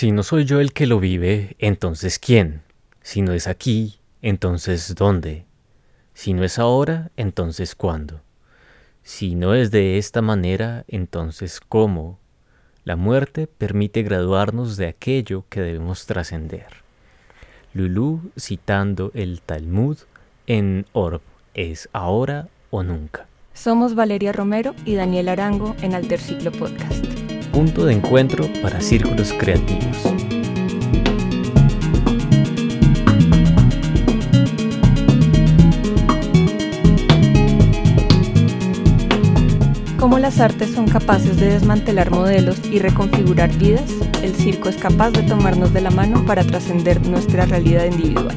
Si no soy yo el que lo vive, entonces ¿quién? Si no es aquí, entonces ¿dónde? Si no es ahora, entonces ¿cuándo? Si no es de esta manera, entonces ¿cómo? La muerte permite graduarnos de aquello que debemos trascender. Lulú citando el Talmud en Orb, es ahora o nunca. Somos Valeria Romero y Daniel Arango en Alterciclo Podcast. Punto de encuentro para círculos creativos. Como las artes son capaces de desmantelar modelos y reconfigurar vidas, el circo es capaz de tomarnos de la mano para trascender nuestra realidad individual.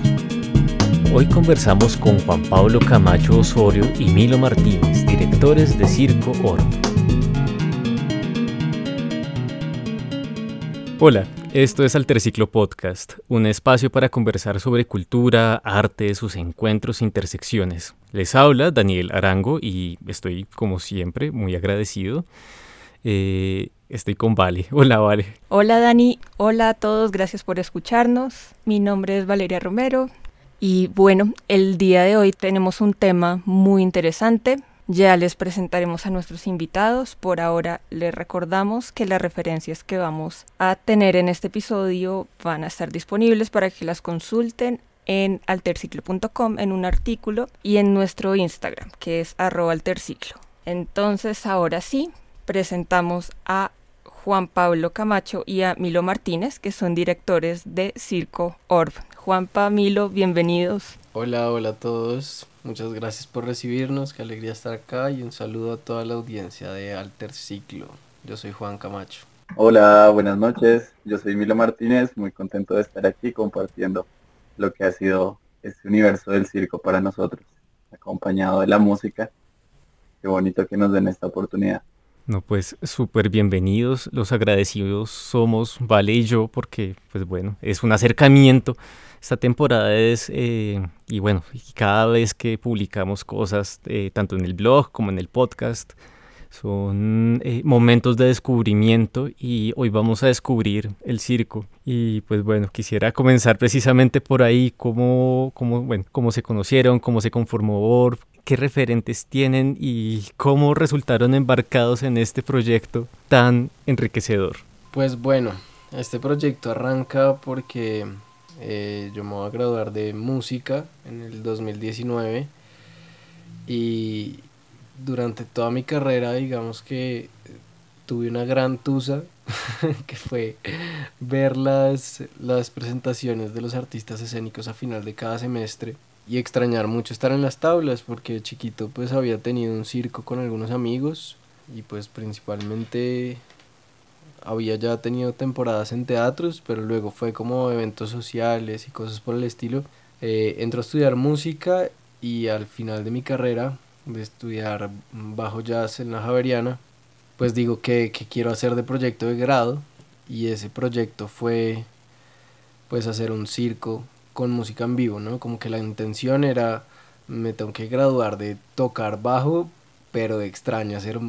Hoy conversamos con Juan Pablo Camacho Osorio y Milo Martínez, directores de Circo Orb. Hola, esto es Alterciclo Podcast, un espacio para conversar sobre cultura, arte, sus encuentros intersecciones. Les habla Daniel Arango y estoy, como siempre, muy agradecido. Eh, estoy con Vale. Hola, Vale. Hola, Dani. Hola a todos. Gracias por escucharnos. Mi nombre es Valeria Romero. Y bueno, el día de hoy tenemos un tema muy interesante. Ya les presentaremos a nuestros invitados. Por ahora les recordamos que las referencias que vamos a tener en este episodio van a estar disponibles para que las consulten en alterciclo.com en un artículo y en nuestro Instagram, que es arroba alterciclo. Entonces, ahora sí, presentamos a Juan Pablo Camacho y a Milo Martínez, que son directores de Circo Orb. Juan Milo, bienvenidos. Hola, hola a todos. Muchas gracias por recibirnos, qué alegría estar acá y un saludo a toda la audiencia de Alterciclo. Yo soy Juan Camacho. Hola, buenas noches. Yo soy Milo Martínez, muy contento de estar aquí compartiendo lo que ha sido este universo del circo para nosotros, acompañado de la música. Qué bonito que nos den esta oportunidad. No, pues súper bienvenidos. Los agradecidos somos Vale y yo porque, pues bueno, es un acercamiento. Esta temporada es, eh, y bueno, cada vez que publicamos cosas, eh, tanto en el blog como en el podcast, son eh, momentos de descubrimiento y hoy vamos a descubrir el circo. Y pues bueno, quisiera comenzar precisamente por ahí, cómo, cómo, bueno, cómo se conocieron, cómo se conformó Orb, qué referentes tienen y cómo resultaron embarcados en este proyecto tan enriquecedor. Pues bueno, este proyecto arranca porque eh, yo me voy a graduar de música en el 2019 y durante toda mi carrera, digamos que tuve una gran tusa, que fue ver las, las presentaciones de los artistas escénicos a final de cada semestre y extrañar mucho estar en las tablas porque chiquito pues había tenido un circo con algunos amigos y pues principalmente había ya tenido temporadas en teatros pero luego fue como eventos sociales y cosas por el estilo eh, entró a estudiar música y al final de mi carrera de estudiar bajo jazz en la Javeriana, pues digo que, que quiero hacer de proyecto de grado y ese proyecto fue pues hacer un circo con música en vivo, ¿no? Como que la intención era me tengo que graduar de tocar bajo, pero extraño hacer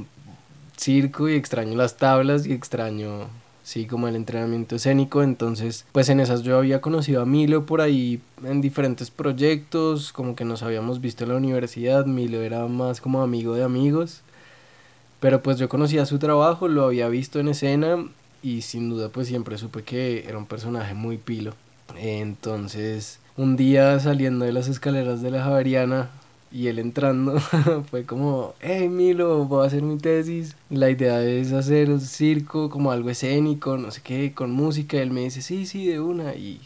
circo y extraño las tablas y extraño sí, como el entrenamiento escénico. Entonces, pues en esas yo había conocido a Milo por ahí en diferentes proyectos, como que nos habíamos visto en la universidad. Milo era más como amigo de amigos. Pero pues yo conocía su trabajo, lo había visto en escena y sin duda pues siempre supe que era un personaje muy pilo. Entonces, un día saliendo de las escaleras de la Javeriana, y él entrando fue como, hey Milo, voy a hacer mi tesis. La idea es hacer un circo, como algo escénico, no sé qué, con música. Y él me dice, sí, sí, de una. Y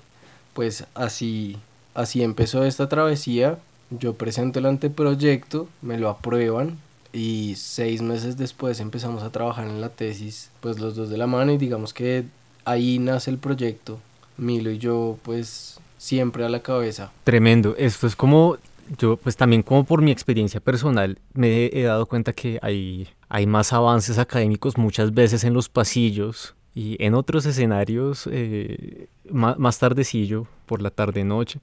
pues así, así empezó esta travesía. Yo presento el anteproyecto, me lo aprueban. Y seis meses después empezamos a trabajar en la tesis, pues los dos de la mano. Y digamos que ahí nace el proyecto. Milo y yo, pues siempre a la cabeza. Tremendo. Esto es como yo pues también como por mi experiencia personal me he dado cuenta que hay, hay más avances académicos muchas veces en los pasillos y en otros escenarios eh, más, más, tardecillo, por la tarde-noche,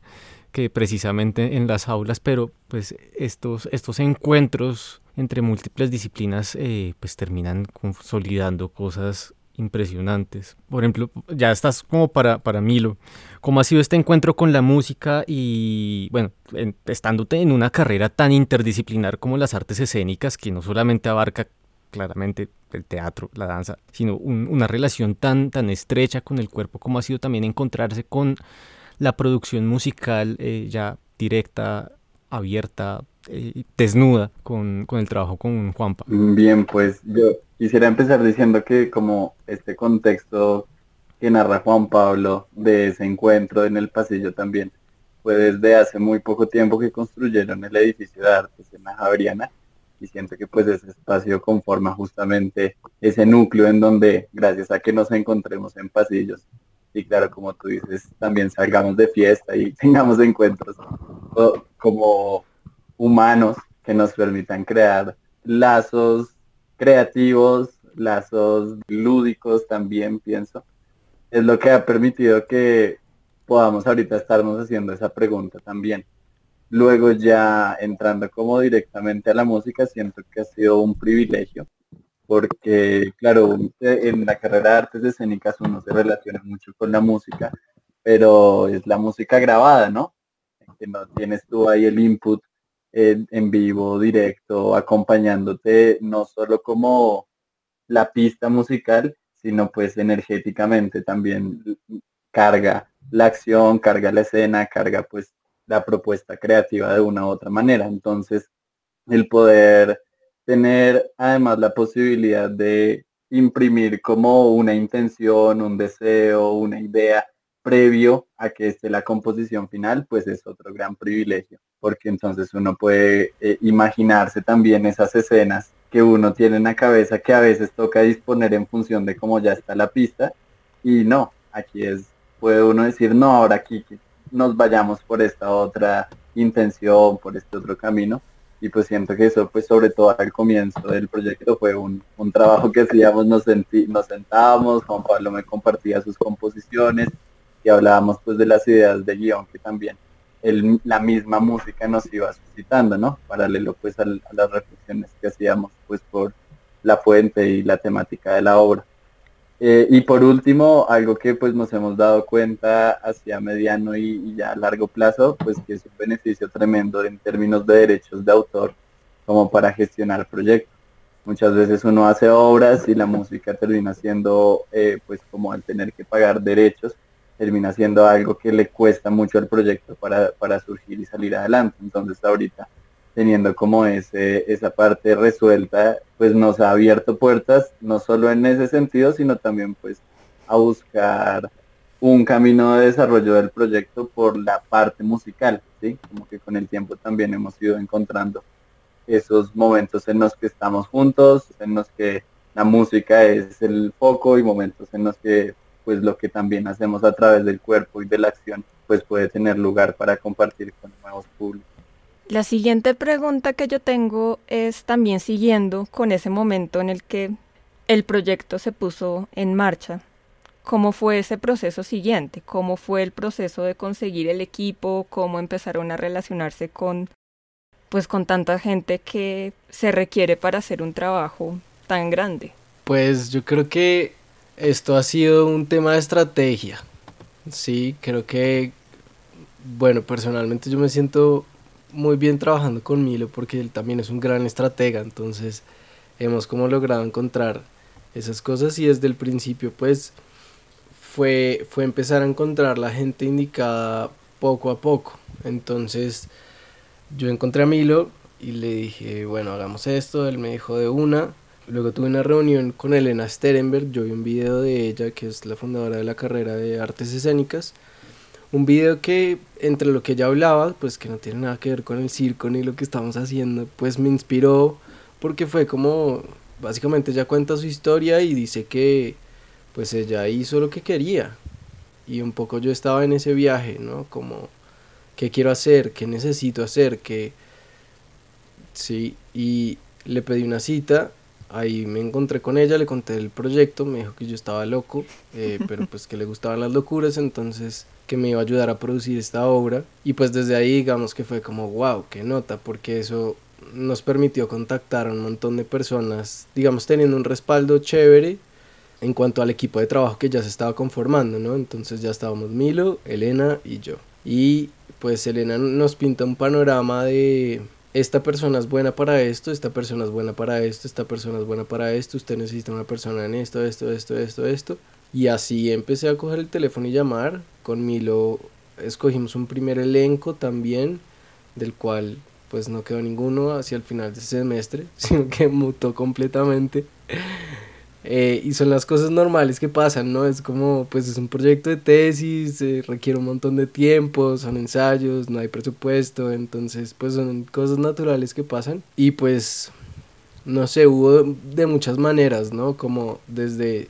que precisamente en las aulas, pero pues estos, estos encuentros entre múltiples disciplinas eh, pues terminan consolidando cosas impresionantes. Por ejemplo, ya estás como para, para Milo. ¿Cómo ha sido este encuentro con la música y, bueno, estándote en una carrera tan interdisciplinar como las artes escénicas, que no solamente abarca claramente el teatro, la danza, sino una relación tan, tan estrecha con el cuerpo, como ha sido también encontrarse con la producción musical eh, ya directa, abierta, eh, desnuda con, con, el trabajo con Juanpa. Bien, pues yo quisiera empezar diciendo que como este contexto que narra Juan Pablo de ese encuentro en el pasillo también fue desde hace muy poco tiempo que construyeron el edificio de artes en la Javeriana y siento que pues ese espacio conforma justamente ese núcleo en donde gracias a que nos encontremos en pasillos y claro como tú dices también salgamos de fiesta y tengamos encuentros como humanos que nos permitan crear lazos creativos, lazos lúdicos también pienso. Es lo que ha permitido que podamos ahorita estarnos haciendo esa pregunta también. Luego ya entrando como directamente a la música, siento que ha sido un privilegio, porque claro, en la carrera de artes escénicas uno se relaciona mucho con la música, pero es la música grabada, ¿no? Que no tienes tú ahí el input en vivo, directo, acompañándote no solo como la pista musical, sino pues energéticamente también carga la acción, carga la escena, carga pues la propuesta creativa de una u otra manera. Entonces, el poder tener además la posibilidad de imprimir como una intención, un deseo, una idea previo a que esté la composición final, pues es otro gran privilegio, porque entonces uno puede eh, imaginarse también esas escenas que uno tiene en la cabeza que a veces toca disponer en función de cómo ya está la pista y no, aquí es, puede uno decir, no, ahora aquí nos vayamos por esta otra intención, por este otro camino y pues siento que eso pues sobre todo al comienzo del proyecto fue un, un trabajo que hacíamos, nos, nos sentábamos, Juan Pablo me compartía sus composiciones, y hablábamos pues de las ideas de guion que también el, la misma música nos iba suscitando, ¿no? Paralelo pues a, las reflexiones que hacíamos pues por la fuente y la temática de la obra. Eh, y por último, algo que pues nos hemos dado cuenta hacia mediano y, ya a largo plazo, pues que es un beneficio tremendo en términos de derechos de autor como para gestionar proyectos. Muchas veces uno hace obras y la música termina siendo eh, pues como al tener que pagar derechos termina siendo algo que le cuesta mucho al proyecto para, para surgir y salir adelante. Entonces ahorita teniendo como ese, esa parte resuelta, pues nos ha abierto puertas, no solo en ese sentido, sino también pues a buscar un camino de desarrollo del proyecto por la parte musical, ¿sí? Como que con el tiempo también hemos ido encontrando esos momentos en los que estamos juntos, en los que la música es el foco y momentos en los que pues lo que también hacemos a través del cuerpo y de la acción, pues puede tener lugar para compartir con nuevos públicos. La siguiente pregunta que yo tengo es también siguiendo con ese momento en el que el proyecto se puso en marcha. ¿Cómo fue ese proceso siguiente? ¿Cómo fue el proceso de conseguir el equipo? ¿Cómo empezaron a relacionarse con pues con tanta gente que se requiere para hacer un trabajo tan grande? Pues yo creo que esto ha sido un tema de estrategia. Sí, creo que, bueno, personalmente yo me siento muy bien trabajando con Milo porque él también es un gran estratega, entonces hemos como logrado encontrar esas cosas y desde el principio pues fue, fue empezar a encontrar la gente indicada poco a poco. Entonces yo encontré a Milo y le dije, bueno, hagamos esto, él me dijo de una, Luego tuve una reunión con Elena Sterenberg, yo vi un video de ella, que es la fundadora de la carrera de artes escénicas. Un video que entre lo que ella hablaba, pues que no tiene nada que ver con el circo ni lo que estamos haciendo, pues me inspiró porque fue como, básicamente ella cuenta su historia y dice que pues ella hizo lo que quería. Y un poco yo estaba en ese viaje, ¿no? Como, ¿qué quiero hacer? ¿Qué necesito hacer? ¿Qué... Sí, y le pedí una cita ahí me encontré con ella, le conté el proyecto, me dijo que yo estaba loco, eh, pero pues que le gustaban las locuras, entonces que me iba a ayudar a producir esta obra. Y pues desde ahí digamos que fue como, wow, qué nota, porque eso nos permitió contactar a un montón de personas, digamos teniendo un respaldo chévere, en cuanto al equipo de trabajo que ya se estaba conformando, ¿no? Entonces ya estábamos Milo, Elena y yo. Y pues Elena nos pinta un panorama de esta persona es buena para esto, esta persona es buena para esto, esta persona es buena para esto, usted necesita una persona en esto, esto, esto, esto, esto. Y así empecé a coger el teléfono y llamar. Con Milo escogimos un primer elenco también, del cual pues no quedó ninguno hacia el final de semestre, sino que mutó completamente. Eh, y son las cosas normales que pasan, ¿no? Es como, pues es un proyecto de tesis, requiere un montón de tiempo, son ensayos, no hay presupuesto, entonces pues son cosas naturales que pasan. Y pues, no sé, hubo de muchas maneras, ¿no? Como desde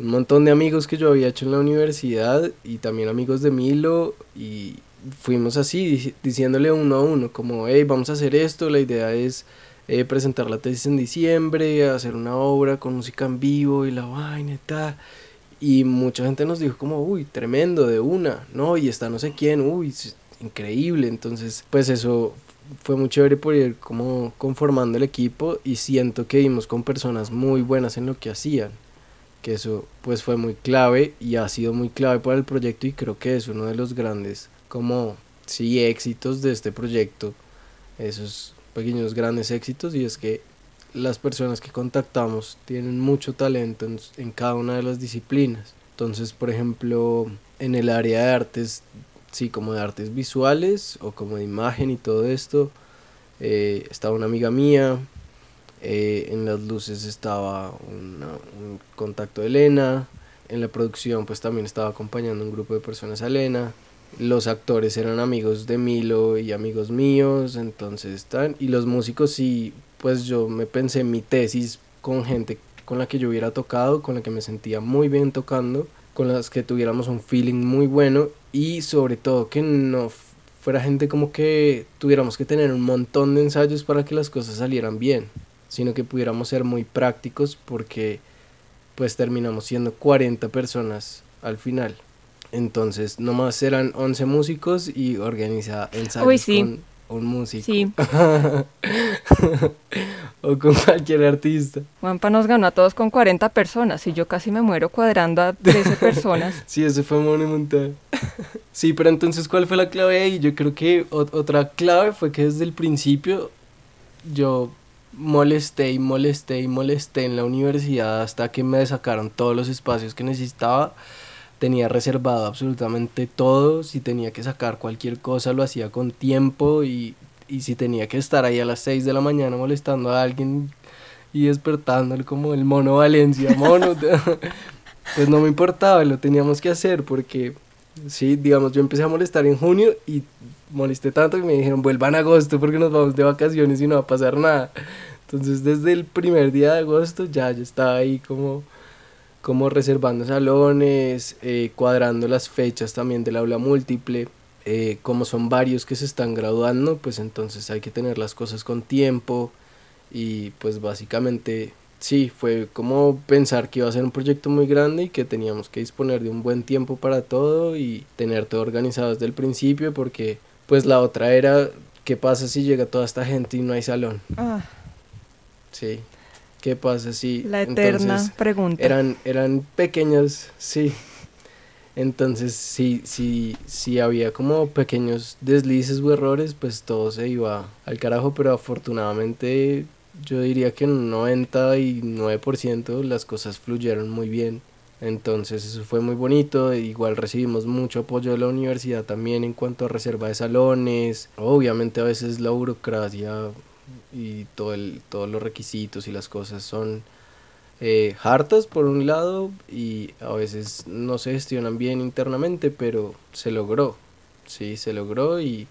un montón de amigos que yo había hecho en la universidad y también amigos de Milo y fuimos así diciéndole uno a uno como hey vamos a hacer esto la idea es eh, presentar la tesis en diciembre, hacer una obra con música en vivo y la vaina y tal. Y mucha gente nos dijo como, uy, tremendo, de una, ¿no? Y está no sé quién, uy, increíble. Entonces, pues eso fue muy chévere por ir como conformando el equipo y siento que vimos con personas muy buenas en lo que hacían. Que eso pues fue muy clave y ha sido muy clave para el proyecto y creo que es uno de los grandes como sí éxitos de este proyecto. Esos pequeños grandes éxitos y es que las personas que contactamos tienen mucho talento en, cada una de las disciplinas. Entonces, por ejemplo, en el área de artes, sí, como de artes visuales o como de imagen y todo esto, eh, estaba una amiga mía, eh, en las luces estaba un contacto de Elena, en la producción pues también estaba acompañando un grupo de personas a Elena, los actores eran amigos de Milo y amigos míos, entonces están, y los músicos sí, pues yo me pensé en mi tesis con gente con la que yo hubiera tocado, con la que me sentía muy bien tocando, con las que tuviéramos un feeling muy bueno y sobre todo que no fuera gente como que tuviéramos que tener un montón de ensayos para que las cosas salieran bien, sino que pudiéramos ser muy prácticos porque pues terminamos siendo 40 personas al final. Entonces, nomás eran 11 músicos y organiza ensayos con un músico. Sí. o con cualquier artista. Juanpa nos ganó a todos con 40 personas y yo casi me muero cuadrando a 13 personas. sí, eso fue monumental. sí, pero entonces, ¿cuál fue la clave ahí? Yo creo que otra clave fue que desde el principio yo molesté y molesté y molesté en la universidad hasta que me sacaron todos los espacios que necesitaba tenía reservado absolutamente todo, si tenía que sacar cualquier cosa lo hacía con tiempo y, si tenía que estar ahí a las 6 de la mañana molestando a alguien y despertándole como el mono Valencia, mono, pues no me importaba, lo teníamos que hacer porque, sí, digamos, yo empecé a molestar en junio y molesté tanto que me dijeron vuelvan a agosto porque nos vamos de vacaciones y no va a pasar nada. Entonces desde el primer día de agosto ya yo estaba ahí como como reservando salones, eh, cuadrando las fechas también del aula múltiple. Eh, como son varios que se están graduando, pues entonces hay que tener las cosas con tiempo y pues básicamente sí, fue como pensar que iba a ser un proyecto muy grande y que teníamos que disponer de un buen tiempo para todo y tener todo organizado desde el principio porque pues la otra era, ¿qué pasa si llega toda esta gente y no hay salón? Ah. Sí. ¿Qué pasa si... La eterna pregunta. Eran, eran pequeños, sí. Entonces, si, si, si había como pequeños deslices o errores, pues todo se iba al carajo, pero afortunadamente yo diría que en un 99% las cosas fluyeron muy bien. Entonces eso fue muy bonito, igual recibimos mucho apoyo de la universidad también en cuanto a reserva de salones. Obviamente a veces la burocracia y todo el, todos los requisitos y las cosas son eh, hartas por un lado y a veces no se gestionan bien internamente, pero se logró, sí, se logró y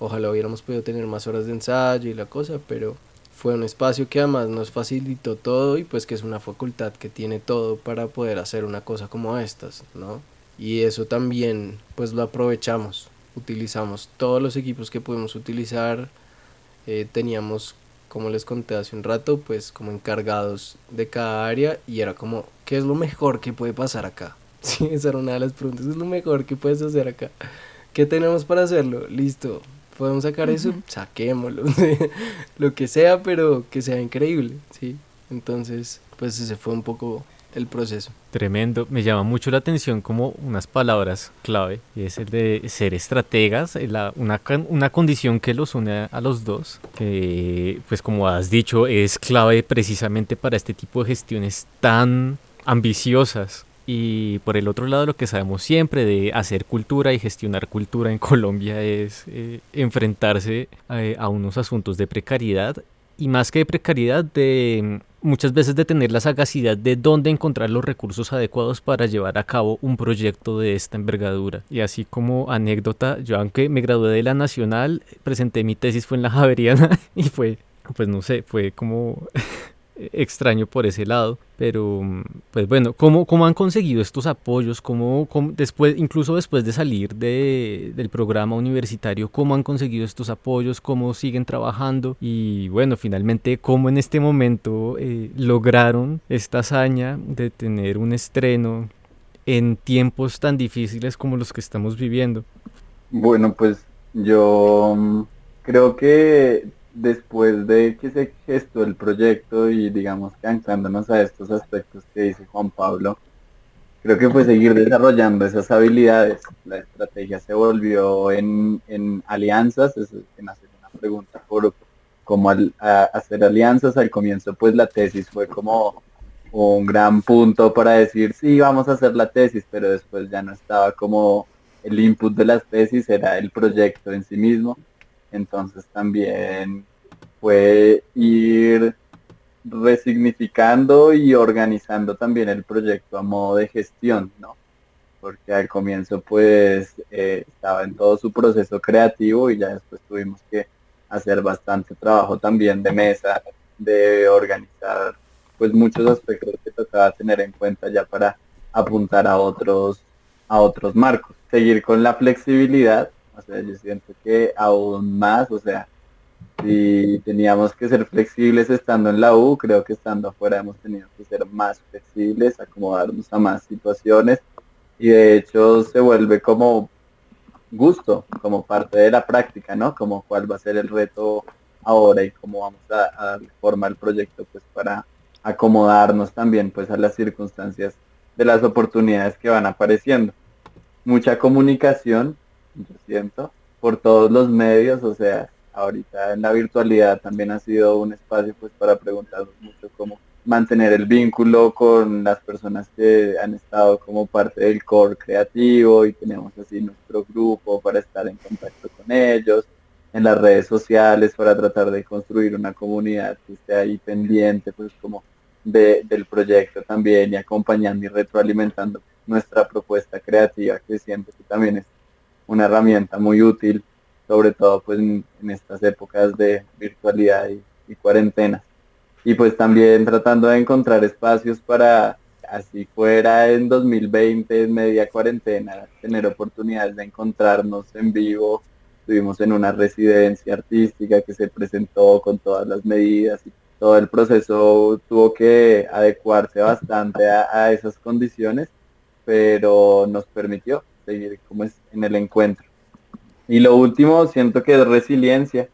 ojalá hubiéramos podido tener más horas de ensayo y la cosa, pero fue un espacio que además nos facilitó todo y pues que es una facultad que tiene todo para poder hacer una cosa como estas, ¿no? Y eso también pues lo aprovechamos, utilizamos todos los equipos que pudimos utilizar, eh, teníamos, como les conté hace un rato, pues como encargados de cada área y era como, ¿qué es lo mejor que puede pasar acá? Sí, esa era una de las preguntas, ¿qué es lo mejor que puedes hacer acá? ¿Qué tenemos para hacerlo? Listo, podemos sacar eso, saquémoslo, lo que sea, pero que sea increíble, ¿sí? Entonces, pues ese fue un poco el proceso. Tremendo, me llama mucho la atención como unas palabras clave, y es el de ser estrategas, eh, la, una, una condición que los une a los dos, que pues como has dicho es clave precisamente para este tipo de gestiones tan ambiciosas. Y por el otro lado, lo que sabemos siempre de hacer cultura y gestionar cultura en Colombia es eh, enfrentarse eh, a unos asuntos de precariedad y más que de precariedad, de muchas veces de tener la sagacidad de dónde encontrar los recursos adecuados para llevar a cabo un proyecto de esta envergadura. Y así como anécdota, yo aunque me gradué de la Nacional, presenté mi tesis fue en la Javeriana y fue, pues no sé, fue como extraño por ese lado, pero pues bueno, ¿cómo, cómo han conseguido estos apoyos? ¿Cómo, después, incluso después de salir de, del programa universitario, cómo han conseguido estos apoyos? ¿Cómo siguen trabajando? Y bueno, finalmente, ¿cómo en este momento eh, lograron esta hazaña de tener un estreno en tiempos tan difíciles como los que estamos viviendo? Bueno, pues yo mm, creo que después de que se gestó el proyecto y digamos que a estos aspectos que dice Juan Pablo, creo que fue seguir desarrollando esas habilidades. La estrategia se volvió en, alianzas, es en hacer una pregunta por cómo hacer alianzas. Al comienzo pues la tesis fue como un gran punto para decir sí, vamos a hacer la tesis, pero después ya no estaba como el input de las tesis, era el proyecto en sí mismo entonces también fue ir resignificando y organizando también el proyecto a modo de gestión, ¿no? Porque al comienzo pues eh, estaba en todo su proceso creativo y ya después tuvimos que hacer bastante trabajo también de mesa, de organizar pues muchos aspectos que tocaba tener en cuenta ya para apuntar a otros a otros marcos. Seguir con la flexibilidad o sea, yo siento que aún más, o sea, si teníamos que ser flexibles estando en la U, creo que estando afuera hemos tenido que ser más flexibles, acomodarnos a más situaciones y de hecho se vuelve como gusto, como parte de la práctica, ¿no? Como cuál va a ser el reto ahora y cómo vamos a, a formar el proyecto pues para acomodarnos también pues a las circunstancias de las oportunidades que van apareciendo. Mucha comunicación, yo siento, por todos los medios, o sea, ahorita en la virtualidad también ha sido un espacio pues para preguntarnos mucho cómo mantener el vínculo con las personas que han estado como parte del core creativo y tenemos así nuestro grupo para estar en contacto con ellos, en las redes sociales para tratar de construir una comunidad que esté ahí pendiente pues como de, del proyecto también y acompañando y retroalimentando nuestra propuesta creativa que siempre que también es una herramienta muy útil, sobre todo pues en, estas épocas de virtualidad y, cuarentena. Y pues también tratando de encontrar espacios para, así fuera en 2020, en media cuarentena, tener oportunidades de encontrarnos en vivo. Estuvimos en una residencia artística que se presentó con todas las medidas y todo el proceso tuvo que adecuarse bastante a esas condiciones, pero nos permitió seguir como es en el encuentro. Y lo último, siento que es resiliencia,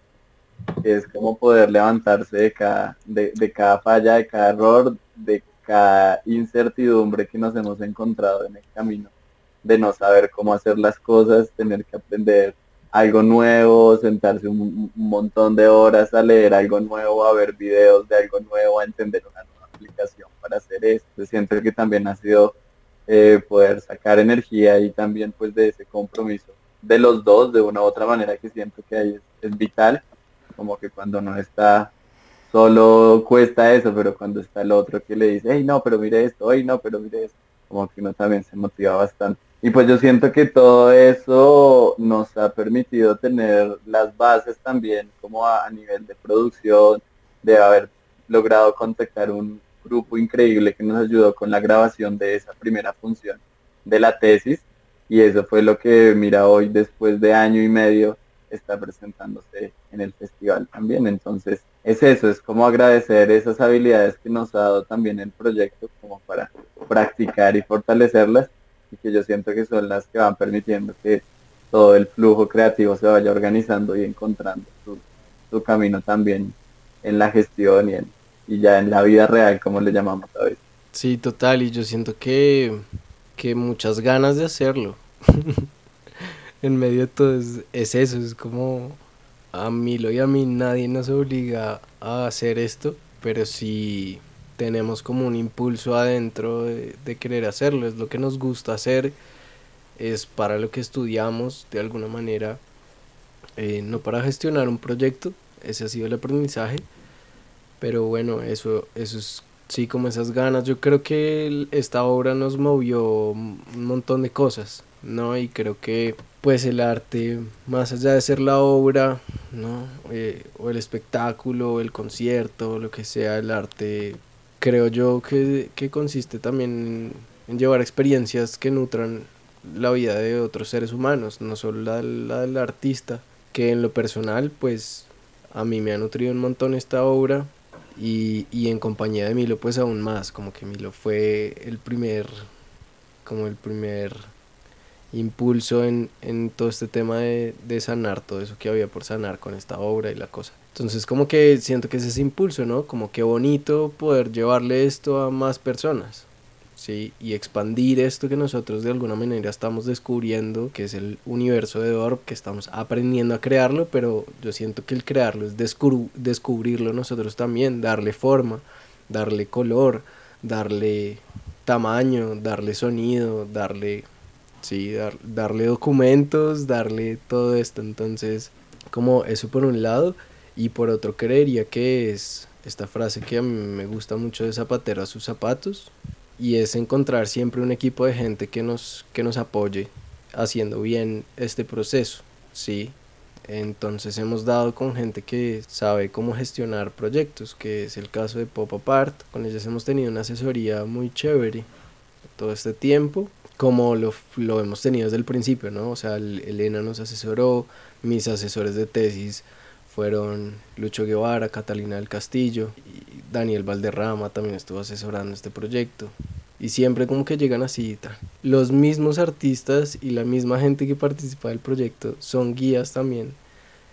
que es como poder levantarse de cada, de, de cada falla, de cada error, de cada incertidumbre que nos hemos encontrado en el camino, de no saber cómo hacer las cosas, tener que aprender algo nuevo, sentarse un, montón de horas a leer algo nuevo, a ver videos de algo nuevo, a entender una nueva aplicación para hacer esto. Siento que también ha sido eh, poder sacar energía y también pues de ese compromiso de los dos de una u otra manera que siento que ahí es, vital, como que cuando no está solo cuesta eso, pero cuando está el otro que le dice, hey no, pero mire esto, hey no, pero mire esto, como que uno también se motiva bastante. Y pues yo siento que todo eso nos ha permitido tener las bases también como a nivel de producción, de haber logrado contactar un, grupo increíble que nos ayudó con la grabación de esa primera función de la tesis y eso fue lo que mira hoy después de año y medio está presentándose en el festival también. Entonces es eso, es como agradecer esas habilidades que nos ha dado también el proyecto como para practicar y fortalecerlas y que yo siento que son las que van permitiendo que todo el flujo creativo se vaya organizando y encontrando su, su camino también en la gestión y en, y ya en la vida real, como le llamamos a veces. Sí, total, y yo siento que, que muchas ganas de hacerlo. en medio de todo es, es, eso, es como a Milo y a mí nadie nos obliga a hacer esto, pero sí tenemos como un impulso adentro de, de querer hacerlo, es lo que nos gusta hacer, es para lo que estudiamos de alguna manera, eh, no para gestionar un proyecto, ese ha sido el aprendizaje, pero bueno, eso, eso es sí, como esas ganas. Yo creo que esta obra nos movió un montón de cosas, ¿no? Y creo que pues el arte, más allá de ser la obra, ¿no? Eh, o el espectáculo, el concierto, lo que sea, el arte, creo yo que, que consiste también en, llevar experiencias que nutran la vida de otros seres humanos, no solo la, la del artista, que en lo personal, pues a mí me ha nutrido un montón esta obra y, y en compañía de Milo pues aún más, como que Milo fue el primer, como el primer impulso en, en todo este tema de, de, sanar todo eso que había por sanar con esta obra y la cosa. Entonces como que siento que es ese impulso, ¿no? Como que bonito poder llevarle esto a más personas. ¿Sí? y expandir esto que nosotros de alguna manera estamos descubriendo, que es el universo de Orb, que estamos aprendiendo a crearlo, pero yo siento que el crearlo es descubrirlo nosotros también, darle forma, darle color, darle tamaño, darle sonido, darle, sí, darle documentos, darle todo esto. Entonces, como eso por un lado, y por otro creería que es esta frase que a me gusta mucho de zapatero a sus zapatos, y es encontrar siempre un equipo de gente que nos, que nos apoye haciendo bien este proceso, ¿sí? Entonces hemos dado con gente que sabe cómo gestionar proyectos, que es el caso de Pop Apart, con ellas hemos tenido una asesoría muy chévere todo este tiempo, como lo, lo hemos tenido desde el principio, ¿no? O sea, Elena nos asesoró, mis asesores de tesis fueron Lucho Guevara, Catalina del Castillo y Daniel Valderrama también estuvo asesorando este proyecto. Y siempre como que llegan así. Los mismos artistas y la misma gente que participa del proyecto son guías también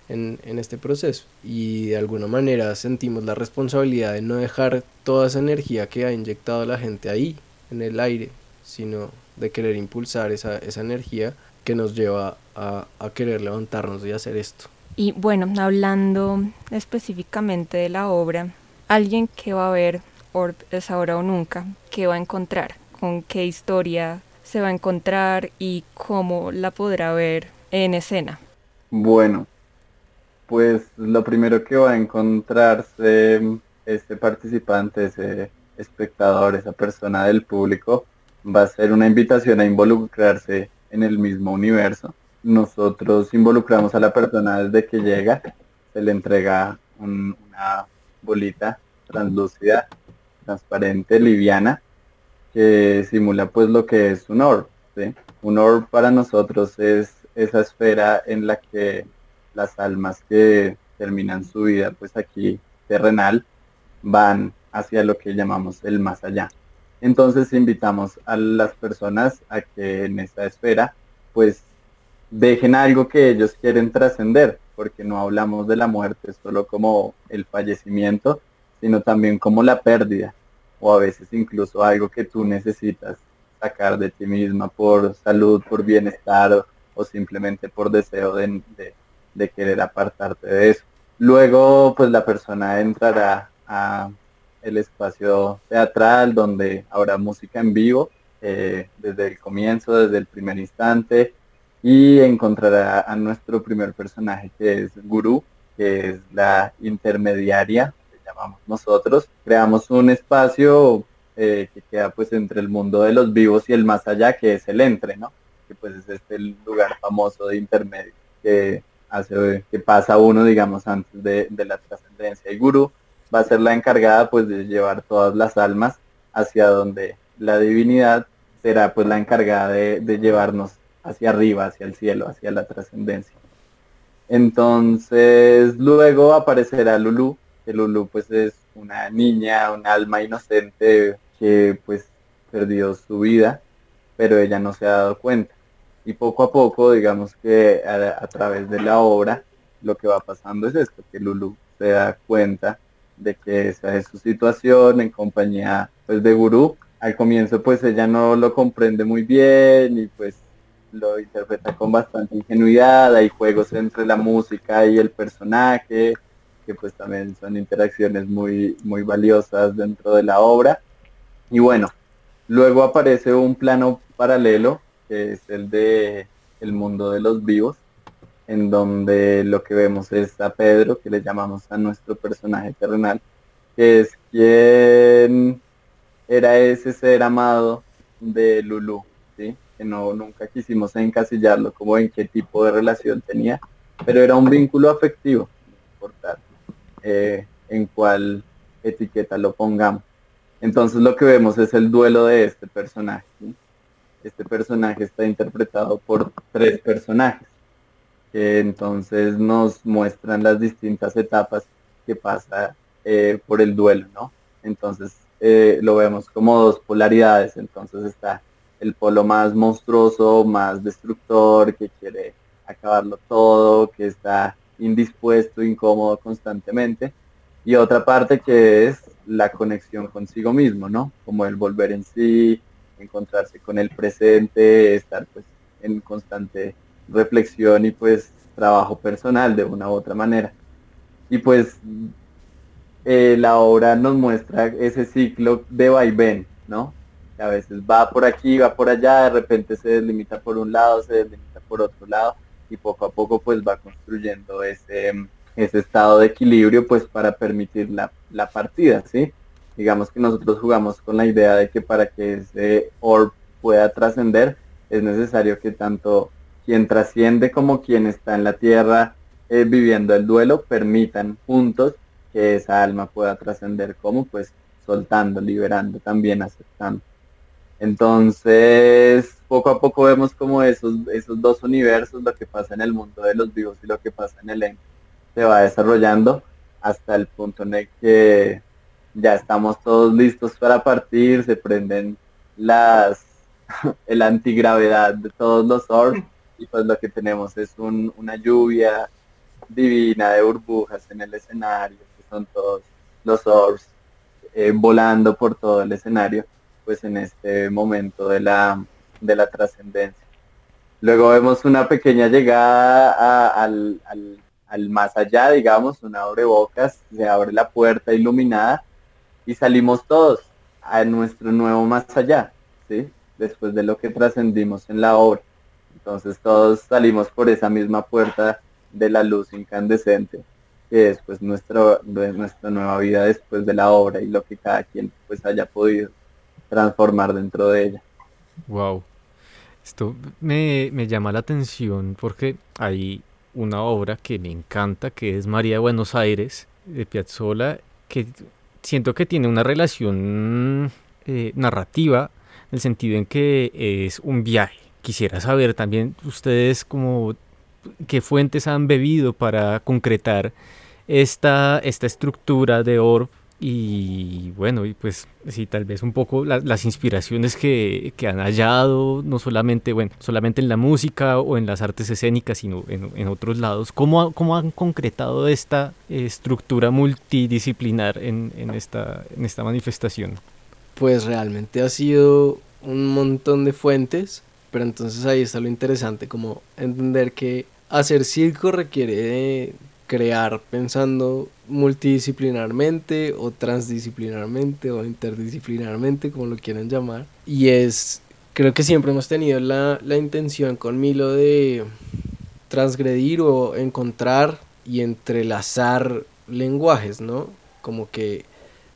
en, en este proceso. Y de alguna manera sentimos la responsabilidad de no dejar toda esa energía que ha inyectado la gente ahí, en el aire, sino de querer impulsar esa, esa energía que nos lleva a, a querer levantarnos y hacer esto. Y bueno, hablando específicamente de la obra, alguien que va a ver Orb es ahora o nunca, ¿qué va a encontrar? ¿Con qué historia se va a encontrar y cómo la podrá ver en escena? Bueno, pues lo primero que va a encontrarse este participante, ese espectador, esa persona del público, va a ser una invitación a involucrarse en el mismo universo nosotros involucramos a la persona desde que llega, se le entrega una bolita translúcida, transparente, liviana, que simula pues lo que es un orb. Un orb para nosotros es esa esfera en la que las almas que terminan su vida pues aquí terrenal van hacia lo que llamamos el más allá. Entonces invitamos a las personas a que en esa esfera pues dejen algo que ellos quieren trascender, porque no hablamos de la muerte solo como el fallecimiento, sino también como la pérdida, o a veces incluso algo que tú necesitas sacar de ti misma por salud, por bienestar o, simplemente por deseo de, de, querer apartarte de eso. Luego, pues la persona entrará a el espacio teatral donde habrá música en vivo eh, desde el comienzo, desde el primer instante, y encontrará a nuestro primer personaje que es Guru, que es la intermediaria, que llamamos nosotros. Creamos un espacio eh, que queda pues entre el mundo de los vivos y el más allá, que es el entre, ¿no? Que pues es este lugar famoso de intermedio que hace que pasa uno, digamos, antes de, la trascendencia. Y Guru va a ser la encargada pues de llevar todas las almas hacia donde la divinidad será pues la encargada de, de llevarnos hacia arriba, hacia el cielo, hacia la trascendencia. Entonces luego aparecerá Lulu, que Lulu pues es una niña, un alma inocente que pues perdió su vida, pero ella no se ha dado cuenta. Y poco a poco, digamos que a, través de la obra, lo que va pasando es esto, que Lulu se da cuenta de que esa es su situación en compañía pues de Gurú al comienzo pues ella no lo comprende muy bien y pues lo interpreta con bastante ingenuidad, hay juegos entre la música y el personaje, que pues también son interacciones muy, muy valiosas dentro de la obra. Y bueno, luego aparece un plano paralelo, que es el de el mundo de los vivos, en donde lo que vemos es a Pedro, que le llamamos a nuestro personaje terrenal, que es quien era ese ser amado de Lulu, ¿sí? Que no nunca quisimos encasillarlo como en qué tipo de relación tenía, pero era un vínculo afectivo, importante, eh, en cuál etiqueta lo pongamos. Entonces lo que vemos es el duelo de este personaje. Este personaje está interpretado por tres personajes, que entonces nos muestran las distintas etapas que pasa eh, por el duelo, ¿no? Entonces eh, lo vemos como dos polaridades, entonces está el polo más monstruoso, más destructor, que quiere acabarlo todo, que está indispuesto, incómodo constantemente, y otra parte que es la conexión consigo mismo, ¿no? Como el volver en sí, encontrarse con el presente, estar pues en constante reflexión y pues trabajo personal de una u otra manera. Y pues eh, la obra nos muestra ese ciclo de vaivén, ¿no? A veces va por aquí, va por allá, de repente se deslimita por un lado, se deslimita por otro lado y poco a poco pues va construyendo ese, ese estado de equilibrio pues para permitir la, la partida, ¿sí? Digamos que nosotros jugamos con la idea de que para que ese orb pueda trascender es necesario que tanto quien trasciende como quien está en la tierra eh, viviendo el duelo permitan juntos que esa alma pueda trascender como pues soltando, liberando, también aceptando. Entonces, poco a poco vemos como esos, esos dos universos, lo que pasa en el mundo de los vivos y lo que pasa en el ente, se va desarrollando hasta el punto en el que ya estamos todos listos para partir, se prenden las el antigravedad de todos los orbs y pues lo que tenemos es una lluvia divina de burbujas en el escenario, que son todos los orbs eh, volando por todo el escenario pues en este momento de la, de la trascendencia. Luego vemos una pequeña llegada al, al, más allá, digamos, una abre bocas, se abre la puerta iluminada y salimos todos a nuestro nuevo más allá, ¿sí? Después de lo que trascendimos en la obra. Entonces todos salimos por esa misma puerta de la luz incandescente, que es pues nuestra nueva vida después de la obra y lo que cada quien pues haya podido transformar dentro de ella. Wow. Esto me, llama la atención porque hay una obra que me encanta, que es María de Buenos Aires, de Piazzolla, que siento que tiene una relación eh, narrativa, en el sentido en que es un viaje. Quisiera saber también ustedes como qué fuentes han bebido para concretar esta, esta estructura de Orb y bueno, y pues sí, tal vez un poco las inspiraciones que, han hallado, no solamente, bueno, solamente en la música o en las artes escénicas, sino en, otros lados. ¿Cómo, ¿Cómo, han concretado esta estructura multidisciplinar en, en, esta, en esta manifestación? Pues realmente ha sido un montón de fuentes, pero entonces ahí está lo interesante, como entender que hacer circo requiere de crear pensando multidisciplinarmente o transdisciplinarmente o interdisciplinarmente, como lo quieran llamar. Y es, creo que siempre hemos tenido la, la intención con Milo de transgredir o encontrar y entrelazar lenguajes, ¿no? Como que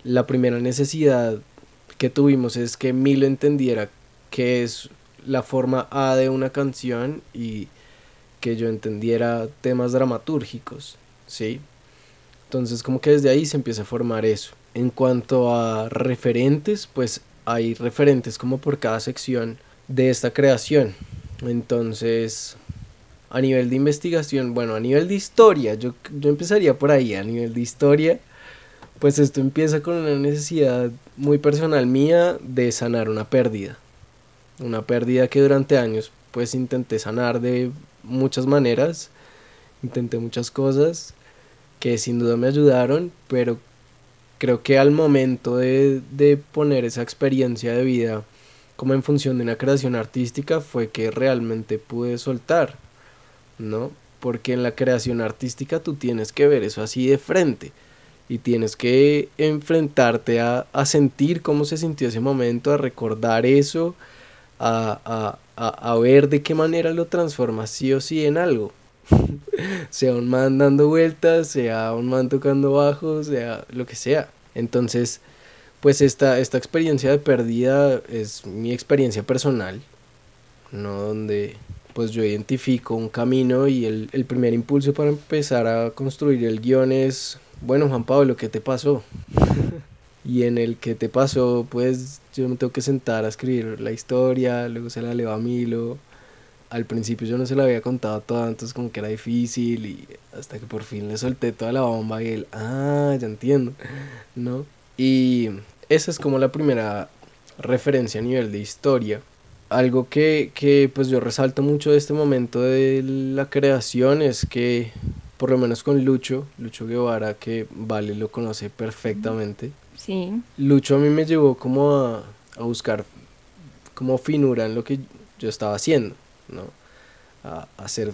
la primera necesidad que tuvimos es que Milo entendiera qué es la forma A de una canción y que yo entendiera temas dramatúrgicos. ¿Sí? Entonces como que desde ahí se empieza a formar eso. En cuanto a referentes, pues hay referentes como por cada sección de esta creación. Entonces, a nivel de investigación, bueno, a nivel de historia, yo, yo empezaría por ahí, a nivel de historia, pues esto empieza con una necesidad muy personal mía de sanar una pérdida. Una pérdida que durante años pues intenté sanar de muchas maneras, intenté muchas cosas que sin duda me ayudaron, pero creo que al momento de, de poner esa experiencia de vida como en función de una creación artística fue que realmente pude soltar, ¿no? Porque en la creación artística tú tienes que ver eso así de frente y tienes que enfrentarte a, a sentir cómo se sintió ese momento, a recordar eso, a, a, a, ver de qué manera lo transformas sí o sí en algo. sea un man dando vueltas, sea un man tocando bajo, sea lo que sea. Entonces, pues esta, esta experiencia de pérdida es mi experiencia personal, ¿no? Donde pues yo identifico un camino y el, el primer impulso para empezar a construir el guion es, bueno Juan Pablo, ¿qué te pasó? y en el que te pasó, pues yo me tengo que sentar a escribir la historia, luego se la leo a Milo. Al principio yo no se la había contado toda, entonces como que era difícil y hasta que por fin le solté toda la bomba y él, ah, ya entiendo, ¿no? Y esa es como la primera referencia a nivel de historia. Algo que, que pues yo resalto mucho de este momento de la creación es que por lo menos con Lucho, Lucho Guevara, que Vale lo conoce perfectamente. Sí. Lucho a mí me llevó como a, a buscar como finura en lo que yo estaba haciendo, ¿no? A, a ser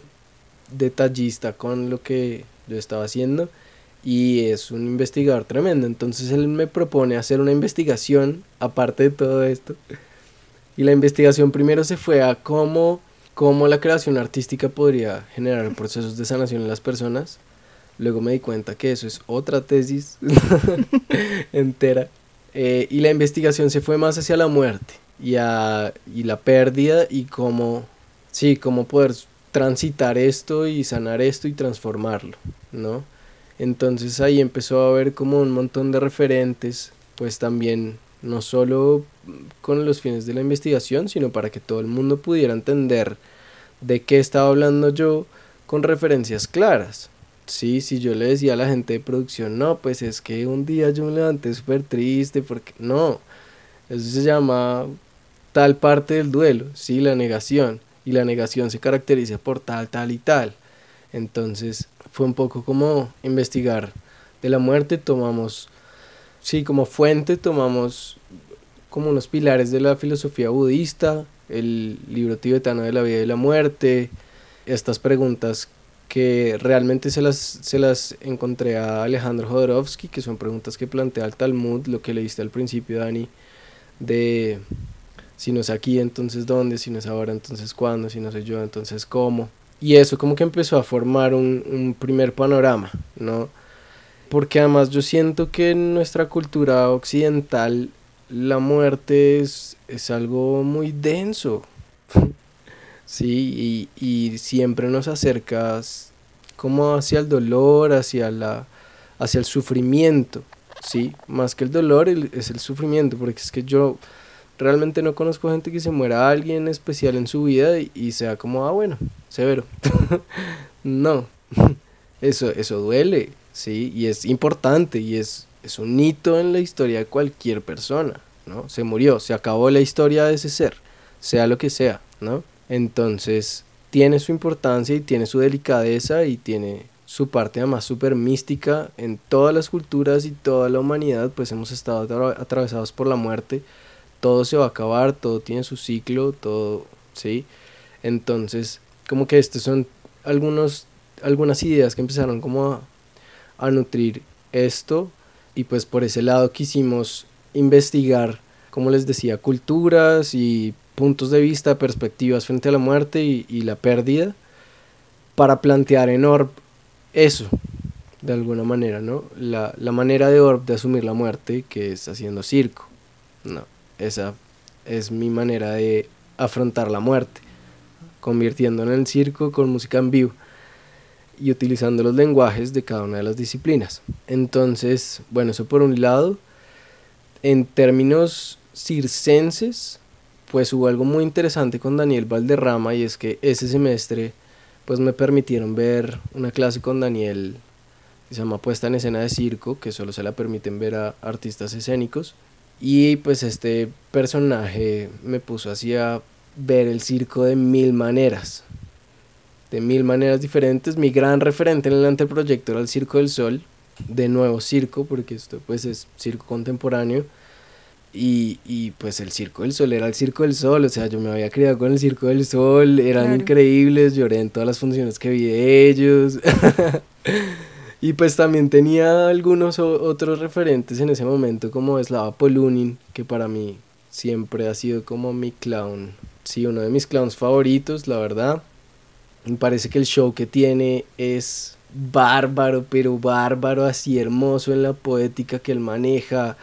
detallista con lo que yo estaba haciendo y es un investigador tremendo. Entonces él me propone hacer una investigación aparte de todo esto. Y la investigación primero se fue a cómo, cómo la creación artística podría generar procesos de sanación en las personas. Luego me di cuenta que eso es otra tesis entera. Eh, y la investigación se fue más hacia la muerte y, a, y la pérdida y cómo, sí, cómo poder transitar esto y sanar esto y transformarlo, ¿no? Entonces ahí empezó a haber como un montón de referentes, pues también no solo con los fines de la investigación, sino para que todo el mundo pudiera entender de qué estaba hablando yo con referencias claras. Sí, si yo le decía a la gente de producción, no, pues es que un día yo me levanté súper triste, porque no, eso se llama tal parte del duelo, sí, la negación, y la negación se caracteriza por tal, tal y tal. Entonces, fue un poco como investigar de la muerte, tomamos, sí, como fuente, tomamos como unos pilares de la filosofía budista, el libro tibetano de la vida y la muerte, estas preguntas que realmente se las, se las encontré a Alejandro Jodorowsky, que son preguntas que plantea el Talmud, lo que leíste al principio, Dani, de si no es aquí, entonces dónde, si no es ahora, entonces cuándo, si no soy yo, entonces cómo. Y eso como que empezó a formar un, un primer panorama, ¿no? Porque además yo siento que en nuestra cultura occidental la muerte es, es algo muy denso, ¿sí? Y, y, siempre nos acercas como hacia el dolor, hacia, la, hacia el sufrimiento, ¿sí? Más que el dolor es el sufrimiento, porque es que yo realmente no conozco gente que se muera alguien especial en su vida y, sea como, ah, bueno, severo. no, eso, eso duele, ¿sí? Y es importante y es, es un hito en la historia de cualquier persona, ¿no? Se murió, se acabó la historia de ese ser, sea lo que sea, ¿no? Entonces, tiene su importancia y tiene su delicadeza y tiene su parte además súper mística en todas las culturas y toda la humanidad, pues hemos estado atravesados por la muerte todo se va a acabar, todo tiene su ciclo, todo, ¿sí? Entonces, como que estos son algunos, algunas ideas que empezaron como a, a nutrir esto y pues por ese lado quisimos investigar, como les decía, culturas y puntos de vista, perspectivas frente a la muerte y, y la pérdida para plantear en Orb eso, de alguna manera, ¿no? La, la manera de Orb de asumir la muerte, que es haciendo circo, ¿no? Esa es mi manera de afrontar la muerte, convirtiéndola en el circo con música en vivo y utilizando los lenguajes de cada una de las disciplinas. Entonces, bueno, eso por un lado. En términos circenses, pues hubo algo muy interesante con Daniel Valderrama y es que ese semestre pues me permitieron ver una clase con Daniel que se llama Puesta en Escena de Circo, que solo se la permiten ver a artistas escénicos. Y pues este personaje me puso así a ver el circo de mil maneras. De mil maneras diferentes. Mi gran referente en el anteproyecto era el Circo del Sol, de nuevo circo, porque esto pues es circo contemporáneo. Y, y, pues el Circo del Sol era el Circo del Sol, o sea, yo me había criado con el Circo del Sol, eran increíbles, lloré en todas las funciones que vi de ellos. y pues también tenía algunos otros referentes en ese momento, como Slava Polunin, que para mí siempre ha sido como mi clown, sí, uno de mis clowns favoritos, la verdad. Me parece que el show que tiene es bárbaro, pero bárbaro, así hermoso en la poética que él maneja,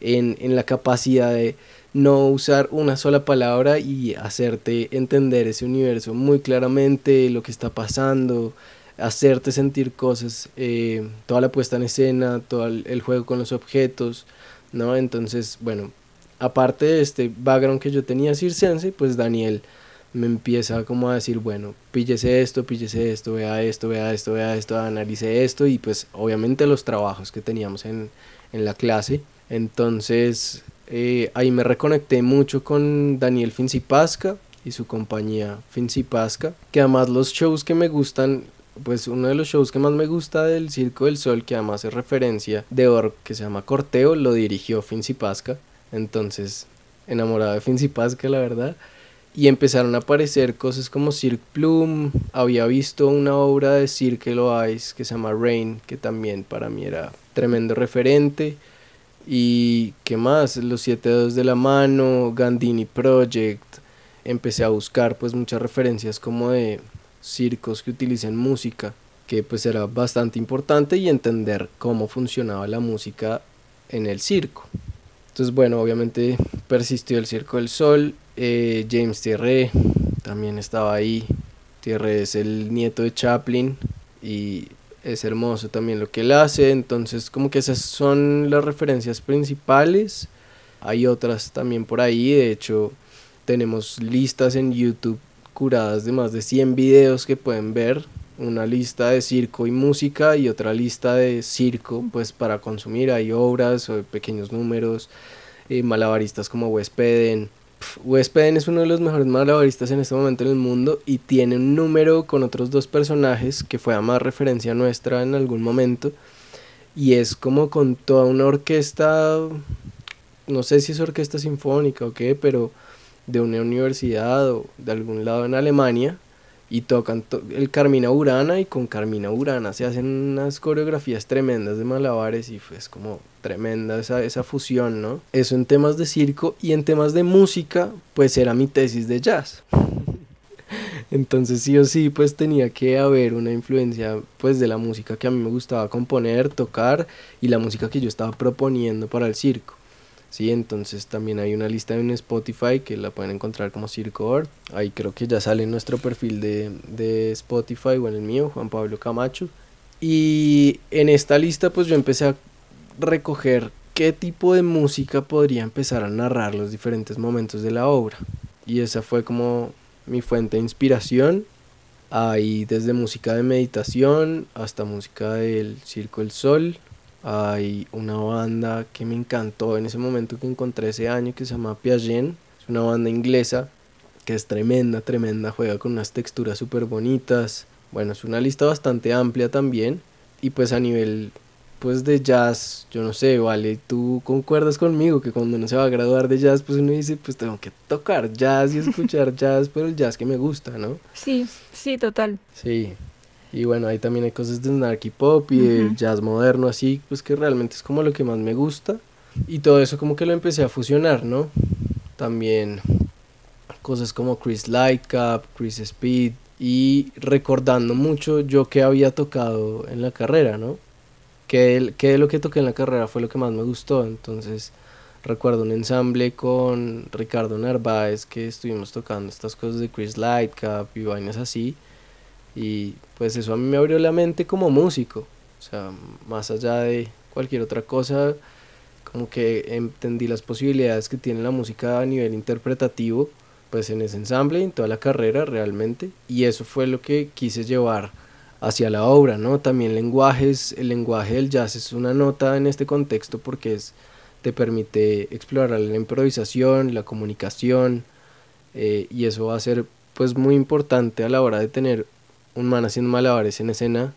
en, en la capacidad de no usar una sola palabra y hacerte entender ese universo muy claramente, lo que está pasando, hacerte sentir cosas, eh, toda la puesta en escena, todo el juego con los objetos, ¿no? Entonces, bueno, aparte de este background que yo tenía circense, pues Daniel me empieza como a decir, bueno, píllese esto, píllese esto, vea esto, vea esto, vea esto, analice esto y pues obviamente los trabajos que teníamos en, en la clase. Entonces eh, ahí me reconecté mucho con Daniel Fincipasca y su compañía Fincipasca, que además los shows que me gustan pues uno de los shows que más me gusta del Circo del Sol, que además es referencia de Org, que se llama Corteo, lo dirigió Fincipasca. Entonces, enamorado de Fincipasca, la verdad. Y empezaron a aparecer cosas como Cirque Plum, había visto una obra de Cirque Loais que se llama Rain, que también para mí era tremendo referente, y qué más, Los Siete Dedos de la Mano, Gandini Project, empecé a buscar pues muchas referencias como de circos que utilicen música, que pues era bastante importante y entender cómo funcionaba la música en el circo. Entonces bueno, obviamente persistió el Circo del Sol eh, James Thierry también estaba ahí. Thierry es el nieto de Chaplin y es hermoso también lo que él hace. Entonces, como que esas son las referencias principales. Hay otras también por ahí. De hecho, tenemos listas en YouTube curadas de más de 100 videos que pueden ver. Una lista de circo y música y otra lista de circo, pues para consumir. Hay obras o pequeños números, eh, malabaristas como Wes Peden, Wes es uno de los mejores malabaristas en este momento en el mundo y tiene un número con otros dos personajes que fue a más referencia nuestra en algún momento y es como con toda una orquesta, no sé si es orquesta sinfónica o qué, pero de una universidad o de algún lado en Alemania y tocan el Carmina Urana y con Carmina Urana se hacen unas coreografías tremendas de malabares y fue como tremenda esa, esa fusión, ¿no? Eso en temas de circo y en temas de música pues era mi tesis de jazz. Entonces sí o sí pues tenía que haber una influencia pues de la música que a mí me gustaba componer, tocar y la música que yo estaba proponiendo para el circo. Sí, entonces también hay una lista en Spotify que la pueden encontrar como Circo Ahí creo que ya sale en nuestro perfil de, de Spotify o en el mío, Juan Pablo Camacho. Y en esta lista pues yo empecé a recoger qué tipo de música podría empezar a narrar los diferentes momentos de la obra. Y esa fue como mi fuente de inspiración. Hay desde música de meditación hasta música del Circo del Sol, hay una banda que me encantó en ese momento que encontré ese año que se llama Piaget. Es una banda inglesa que es tremenda, tremenda, juega con unas texturas súper bonitas. Bueno, es una lista bastante amplia también. Y pues a nivel pues de jazz, yo no sé, vale, tú concuerdas conmigo que cuando uno se va a graduar de jazz, pues uno dice, pues tengo que tocar jazz y escuchar jazz, pero el jazz que me gusta, ¿no? Sí, sí, total. Sí, y bueno, ahí también hay cosas de snarky pop y de jazz moderno, así, pues que realmente es como lo que más me gusta. Y todo eso como que lo empecé a fusionar, ¿no? También cosas como Chris Lightcap, Chris Speed y recordando mucho yo que había tocado en la carrera, ¿no? Que, que de lo que toqué en la carrera fue lo que más me gustó, entonces recuerdo un ensamble con Ricardo Narváez que estuvimos tocando estas cosas de Chris Lightcap y vainas así y pues eso a mí me abrió la mente como músico. O sea, más allá de cualquier otra cosa, como que entendí las posibilidades que tiene la música a nivel interpretativo, pues en ese ensamble en toda la carrera realmente. Y eso fue lo que quise llevar hacia la obra, ¿no? También lenguajes, el lenguaje del jazz es una nota en este contexto porque es, te permite explorar la improvisación, la comunicación, eh, y eso va a ser pues muy importante a la hora de tener un man haciendo malabares en escena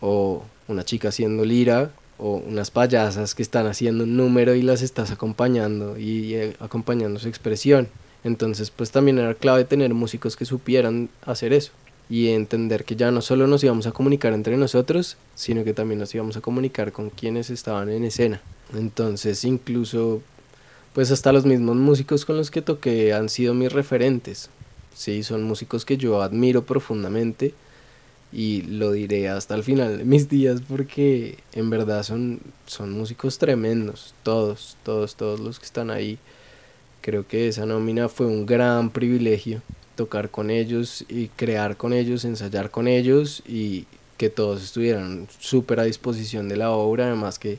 o una chica haciendo lira o unas payasas que están haciendo un número y las estás acompañando y, eh, acompañando su expresión. Entonces, pues también era clave tener músicos que supieran hacer eso y entender que ya no solo nos íbamos a comunicar entre nosotros, sino que también nos íbamos a comunicar con quienes estaban en escena. Entonces, incluso, pues hasta los mismos músicos con los que toqué han sido mis referentes. Sí, son músicos que yo admiro profundamente y lo diré hasta el final de mis días porque en verdad son, son músicos tremendos, todos, todos, todos los que están ahí. Creo que esa nómina fue un gran privilegio tocar con ellos y crear con ellos, ensayar con ellos y que todos estuvieran súper a disposición de la obra, además que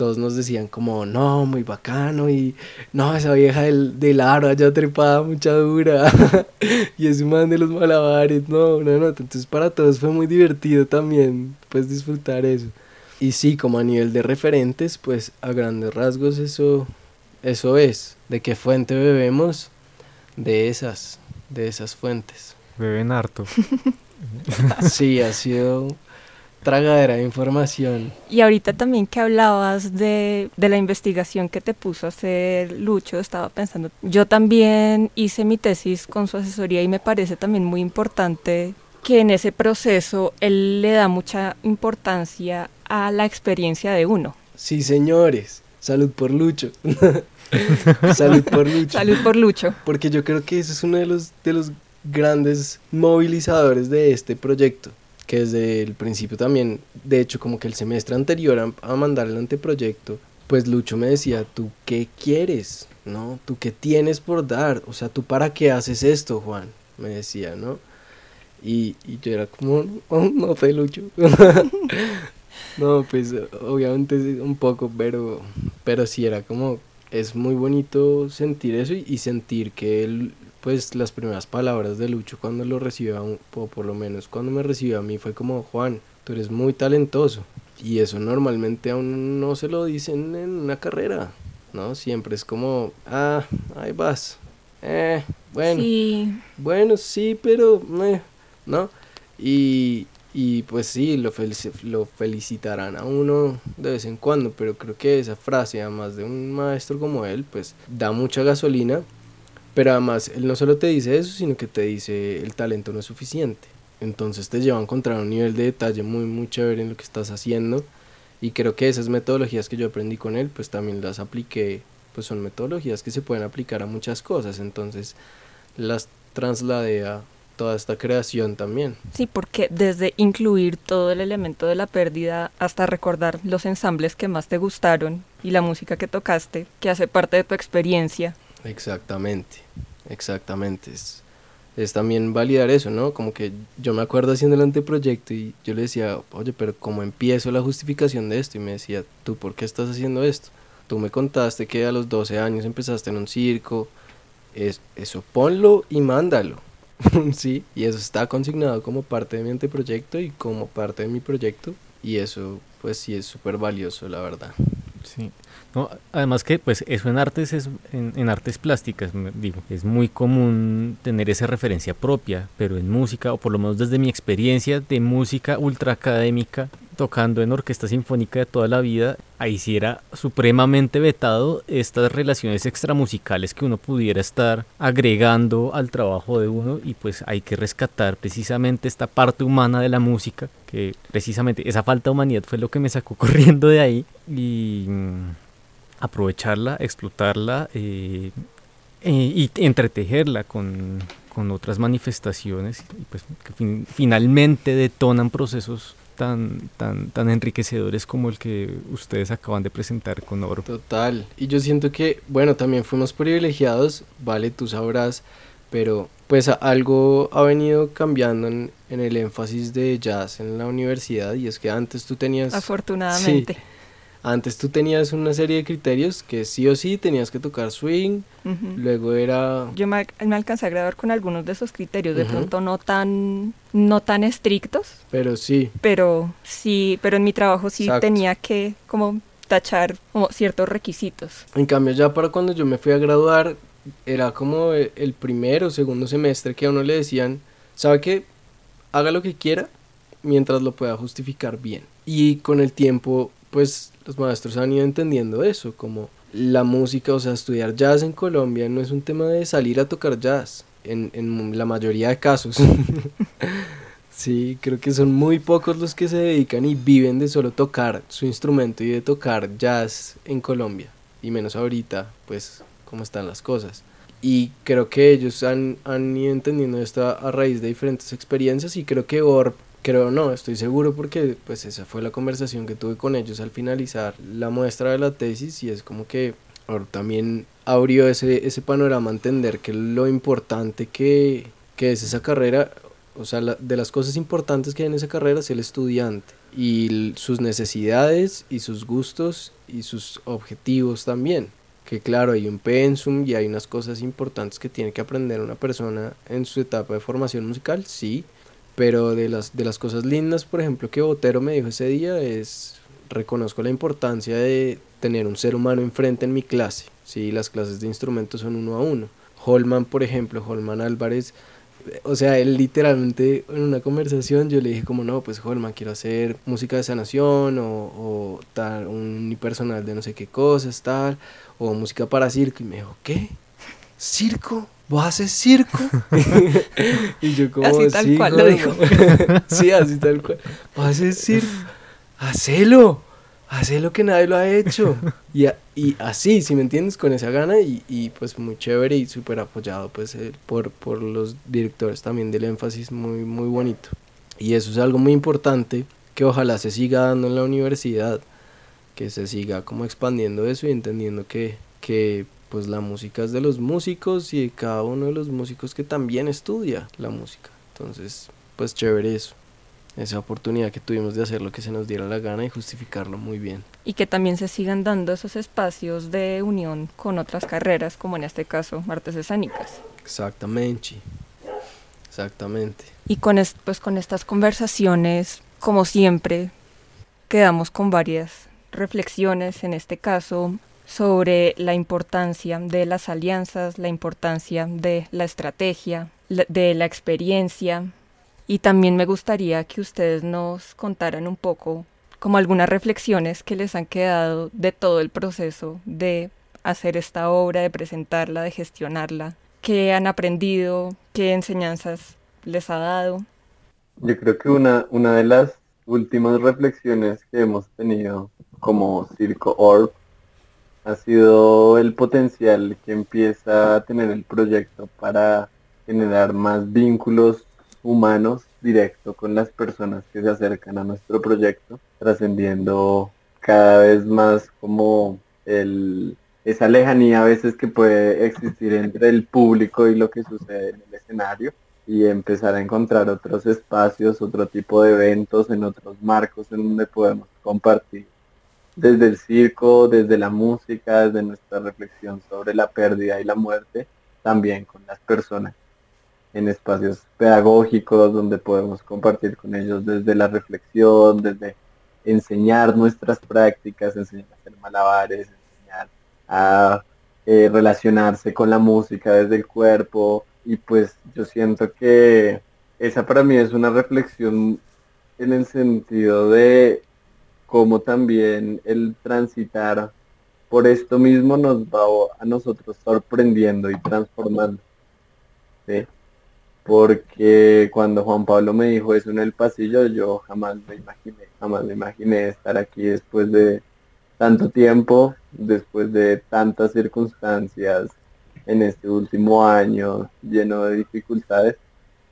todos nos decían como, no, muy bacano y no, esa vieja del, del aro allá trepada mucha dura y ese man de los malabares, no, no, no, entonces para todos fue muy divertido también, pues disfrutar eso. Y sí, como a nivel de referentes, pues a grandes rasgos eso, eso es, de qué fuente bebemos, de esas, de esas fuentes. Beben harto. sí, ha sido tragadera de información. Y ahorita también que hablabas de, de, la investigación que te puso a hacer Lucho, estaba pensando, yo también hice mi tesis con su asesoría y me parece también muy importante que en ese proceso él le da mucha importancia a la experiencia de uno. Sí, señores, salud por Lucho. salud por Lucho. Salud por Lucho. Porque yo creo que ese es uno de los, de los grandes movilizadores de este proyecto que desde el principio también, de hecho como que el semestre anterior a, mandar el anteproyecto, pues Lucho me decía, ¿tú qué quieres? ¿No? ¿Tú qué tienes por dar? O sea, ¿tú para qué haces esto, Juan? Me decía, ¿no? Y, yo era como, no, no sé, Lucho. no, pues obviamente un poco, pero, pero sí era como, es muy bonito sentir eso y, y sentir que él pues las primeras palabras de Lucho cuando lo recibió, o por lo menos cuando me recibió a mí, fue como, Juan, tú eres muy talentoso. Y eso normalmente aún no se lo dicen en una carrera, ¿no? Siempre es como, ah, ahí vas. Eh, bueno. Sí. Bueno, sí, pero, eh, ¿no? Y, y pues sí, lo, lo felicitarán a uno de vez en cuando, pero creo que esa frase, además de un maestro como él, pues da mucha gasolina pero además, él no solo te dice eso, sino que te dice el talento no es suficiente. Entonces te lleva a encontrar un nivel de detalle muy, muy chévere en lo que estás haciendo. Y creo que esas metodologías que yo aprendí con él, pues también las apliqué, pues son metodologías que se pueden aplicar a muchas cosas. Entonces las trasladé a toda esta creación también. Sí, porque desde incluir todo el elemento de la pérdida hasta recordar los ensambles que más te gustaron y la música que tocaste, que hace parte de tu experiencia, Exactamente, exactamente. Es, es también validar eso, ¿no? Como que yo me acuerdo haciendo el anteproyecto y yo le decía, oye, pero ¿cómo empiezo la justificación de esto? Y me decía, ¿tú por qué estás haciendo esto? Tú me contaste que a los 12 años empezaste en un circo. Es, eso ponlo y mándalo. sí, y eso está consignado como parte de mi anteproyecto y como parte de mi proyecto. Y eso, pues sí, es súper valioso, la verdad. Sí. No, además que pues eso en artes es en, artes plásticas digo es muy común tener esa referencia propia pero en música o por lo menos desde mi experiencia de música ultra académica tocando en orquesta sinfónica de toda la vida ahí sí era supremamente vetado estas relaciones extramusicales que uno pudiera estar agregando al trabajo de uno y pues hay que rescatar precisamente esta parte humana de la música que precisamente esa falta de humanidad fue lo que me sacó corriendo de ahí y aprovecharla, explotarla eh, eh, y entretejerla con, con, otras manifestaciones y pues, que finalmente detonan procesos tan, tan, tan enriquecedores como el que ustedes acaban de presentar con Oro. Total, y yo siento que, bueno, también fuimos privilegiados, vale, tú sabrás, pero pues algo ha venido cambiando en, en, el énfasis de jazz en la universidad y es que antes tú tenías... Afortunadamente. Antes tú tenías una serie de criterios que sí o sí tenías que tocar swing, luego era... Yo me, me, alcancé a grabar con algunos de esos criterios, de pronto no tan, no tan estrictos. Pero sí. Pero sí, pero en mi trabajo sí tenía que como tachar como ciertos requisitos. En cambio ya para cuando yo me fui a graduar, era como el primero o segundo semestre que a uno le decían, ¿sabe qué? Haga lo que quiera mientras lo pueda justificar bien. Y con el tiempo, pues los maestros han ido entendiendo eso, como la música, o sea, estudiar jazz en Colombia no es un tema de salir a tocar jazz, en, en la mayoría de casos. sí, creo que son muy pocos los que se dedican y viven de solo tocar su instrumento y de tocar jazz en Colombia, y menos ahorita, pues, cómo están las cosas. Y creo que ellos han, han ido entendiendo esto a raíz de diferentes experiencias y creo que Orb Creo no, estoy seguro porque pues esa fue la conversación que tuve con ellos al finalizar la muestra de la tesis y es como que también abrió ese, ese panorama a entender que lo importante que, que es esa carrera, o sea, de las cosas importantes que hay en esa carrera es el estudiante y sus necesidades y sus gustos y sus objetivos también. Que claro, hay un pensum y hay unas cosas importantes que tiene que aprender una persona en su etapa de formación musical, sí, pero de las, de las cosas lindas, por ejemplo, que Botero me dijo ese día es, reconozco la importancia de tener un ser humano enfrente en mi clase. Sí, las clases de instrumentos son uno a uno. Holman, por ejemplo, Holman Álvarez, o sea, él literalmente en una conversación yo le dije como, no, pues Holman, quiero hacer música de sanación o, o tal, un unipersonal de no sé qué cosas, tal, o música para circo. Y me dijo, ¿qué? ¿Circo? ¿Vos haces circo? y yo como, así tal cual lo dijo. sí, así tal cual. ¿Vos haces circo? Hacelo, hacelo que nadie lo ha hecho. Y, y así, si me entiendes, con esa gana y, y pues muy chévere y súper apoyado pues eh, por, por los directores también del énfasis muy, muy bonito. Y eso es algo muy importante que ojalá se siga dando en la universidad, que se siga como expandiendo eso y entendiendo que, que pues la música es de los músicos y de cada uno de los músicos que también estudia la música. Entonces, pues chévere eso. Esa oportunidad que tuvimos de hacer lo que se nos diera la gana y justificarlo muy bien. Y que también se sigan dando esos espacios de unión con otras carreras, como en este caso artes escénicas. Exactamente. Exactamente. Y con, pues, con estas conversaciones, como siempre, quedamos con varias reflexiones, en este caso sobre la importancia de las alianzas, la importancia de la estrategia, de la experiencia. Y también me gustaría que ustedes nos contaran un poco como algunas reflexiones que les han quedado de todo el proceso de hacer esta obra, de presentarla, de gestionarla, qué han aprendido, qué enseñanzas les ha dado. Yo creo que una, una de las últimas reflexiones que hemos tenido como Circo Orb ha sido el potencial que empieza a tener el proyecto para generar más vínculos humanos directo con las personas que se acercan a nuestro proyecto, trascendiendo cada vez más como el, esa lejanía a veces que puede existir entre el público y lo que sucede en el escenario y empezar a encontrar otros espacios, otro tipo de eventos en otros marcos en donde podemos compartir desde el circo, desde la música, desde nuestra reflexión sobre la pérdida y la muerte, también con las personas, en espacios pedagógicos donde podemos compartir con ellos desde la reflexión, desde enseñar nuestras prácticas, enseñar a hacer malabares, enseñar a eh, relacionarse con la música desde el cuerpo. Y pues yo siento que esa para mí es una reflexión en el sentido de como también el transitar por esto mismo nos va a nosotros sorprendiendo y transformando. Porque cuando Juan Pablo me dijo eso en el pasillo, yo jamás me imaginé, jamás me imaginé estar aquí después de tanto tiempo, después de tantas circunstancias en este último año lleno de dificultades,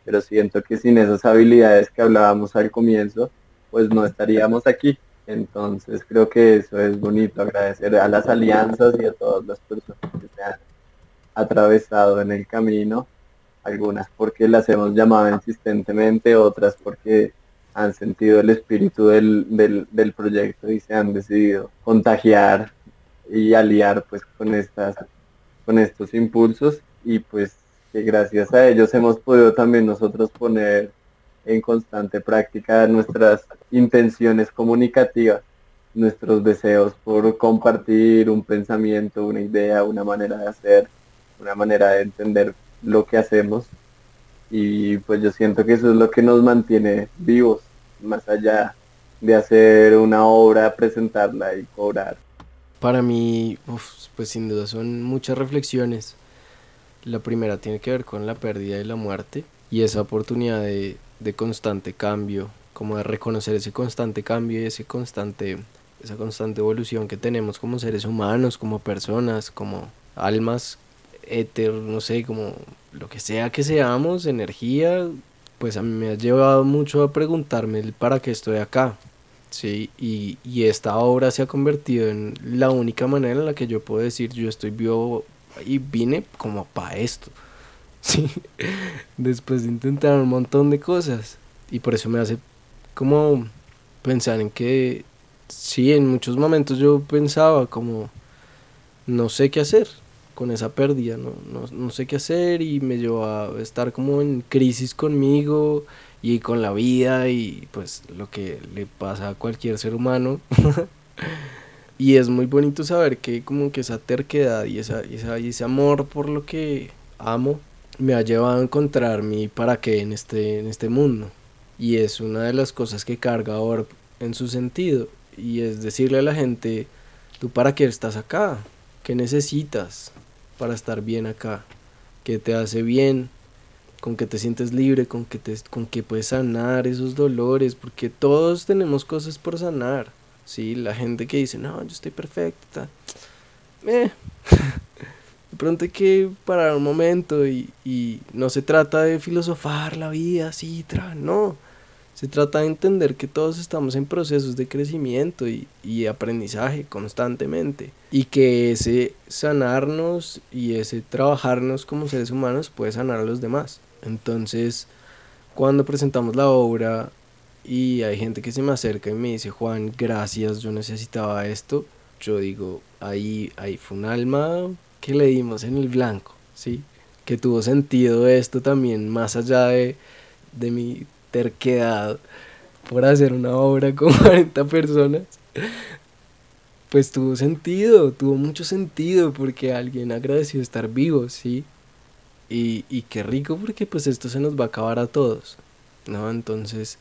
pero siento que sin esas habilidades que hablábamos al comienzo, pues no estaríamos aquí. Entonces creo que eso es bonito, agradecer a las alianzas y a todas las personas que se han atravesado en el camino, algunas porque las hemos llamado insistentemente, otras porque han sentido el espíritu del, del, proyecto y se han decidido contagiar y aliar pues con estas con estos impulsos. Y pues que gracias a ellos hemos podido también nosotros poner en constante práctica nuestras intenciones comunicativas, nuestros deseos por compartir un pensamiento, una idea, una manera de hacer, una manera de entender lo que hacemos. Y pues yo siento que eso es lo que nos mantiene vivos, más allá de hacer una obra, presentarla y cobrar? Para mí, pues sin duda son muchas reflexiones. La primera tiene que ver con la pérdida y la muerte y esa oportunidad de, de constante cambio, como de reconocer ese constante cambio y ese constante, esa constante evolución que tenemos como seres humanos, como personas, como almas éter, no sé, como lo que sea que seamos, energía, pues a mí me ha llevado mucho a preguntarme el para qué estoy acá. Sí, y, y esta obra se ha convertido en la única manera en la que yo puedo decir yo estoy vivo y vine como para esto. Sí, después de intentar un montón de cosas. Y por eso me hace como pensar en que sí, en muchos momentos yo pensaba como no sé qué hacer con esa pérdida, no, no, no sé qué hacer y me llevó a estar como en crisis conmigo y con la vida y pues lo que le pasa a cualquier ser humano. y es muy bonito saber que como que esa terquedad y, esa, y ese amor por lo que amo me ha llevado a encontrar mi para qué en este, en este mundo. Y es una de las cosas que carga ahora en su sentido. Y es decirle a la gente, ¿tú para qué estás acá? ¿Qué necesitas para estar bien acá? ¿Qué te hace bien? ¿Con que te sientes libre? ¿Con te, con que puedes sanar esos dolores? Porque todos tenemos cosas por sanar. ¿sí? La gente que dice, no, yo estoy perfecta. Eh. de pronto hay que parar un momento y, y, no se trata de filosofar la vida así, tra, no. Se trata de entender que todos estamos en procesos de crecimiento y, y, aprendizaje constantemente. Y que ese sanarnos y ese trabajarnos como seres humanos puede sanar a los demás. Entonces, cuando presentamos la obra y hay gente que se me acerca y me dice, Juan, gracias, yo necesitaba esto, yo digo, ahí, ahí fue un alma que le dimos en el blanco, ¿sí? Que tuvo sentido esto también, más allá de, de mi terquedad por hacer una obra con 40 personas, pues tuvo sentido, tuvo mucho sentido porque alguien agradeció estar vivo, ¿sí? Y, y qué rico porque pues esto se nos va a acabar a todos, ¿no? Entonces,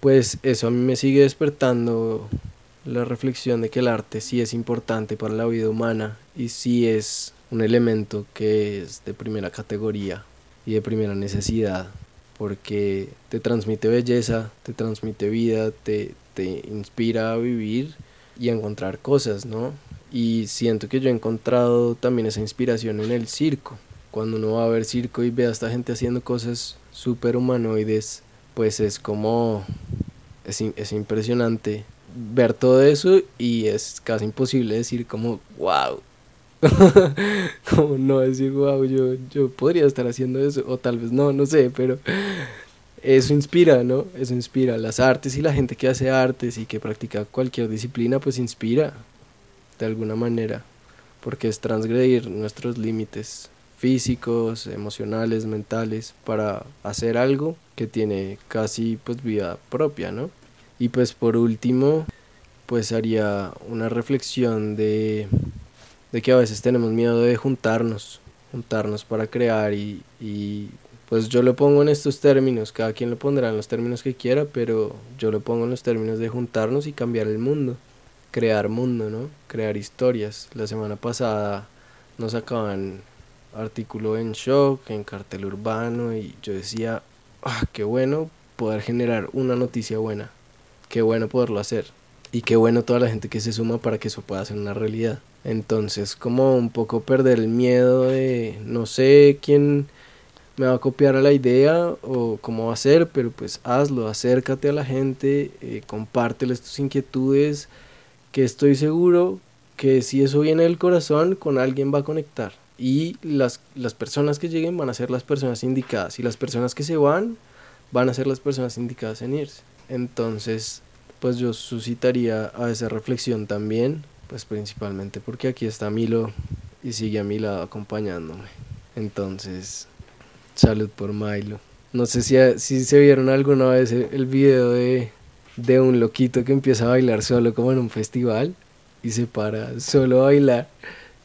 pues eso a mí me sigue despertando la reflexión de que el arte sí es importante para la vida humana y sí es un elemento que es de primera categoría y de primera necesidad porque te transmite belleza, te transmite vida, te, te inspira a vivir y a encontrar cosas, ¿no? Y siento que yo he encontrado también esa inspiración en el circo. Cuando uno va a ver circo y ve a esta gente haciendo cosas súper humanoides, pues es como... Es, es impresionante ver todo eso y es casi imposible decir como, wow, como no decir, wow, yo, yo podría estar haciendo eso, o tal vez no, no sé, pero eso inspira, ¿no? Eso inspira. Las artes y la gente que hace artes y que practica cualquier disciplina, pues inspira de alguna manera, porque es transgredir nuestros límites físicos, emocionales, mentales, para hacer algo que tiene casi pues vida propia, ¿no? Y pues por último, pues haría una reflexión de de que a veces tenemos miedo de juntarnos, juntarnos para crear y, y, pues yo lo pongo en estos términos, cada quien lo pondrá en los términos que quiera, pero yo lo pongo en los términos de juntarnos y cambiar el mundo, crear mundo, ¿no? Crear historias. La semana pasada nos sacaban artículo en Shock, en Cartel Urbano y yo decía, ah, qué bueno poder generar una noticia buena, qué bueno poderlo hacer y qué bueno toda la gente que se suma para que eso pueda ser una realidad. Entonces, como un poco perder el miedo de no sé quién me va a copiar a la idea o cómo va a ser, pero pues hazlo, acércate a la gente, eh, compárteles tus inquietudes, que estoy seguro que si eso viene del corazón, con alguien va a conectar. Y las, las personas que lleguen van a ser las personas indicadas. Y las personas que se van, van a ser las personas indicadas en irse. Entonces, pues yo suscitaría a esa reflexión también, pues principalmente porque aquí está Milo y sigue a mi lado acompañándome. Entonces, salud por Milo. No sé si, si se vieron alguna vez el video de, de un loquito que empieza a bailar solo como en un festival y se para solo a bailar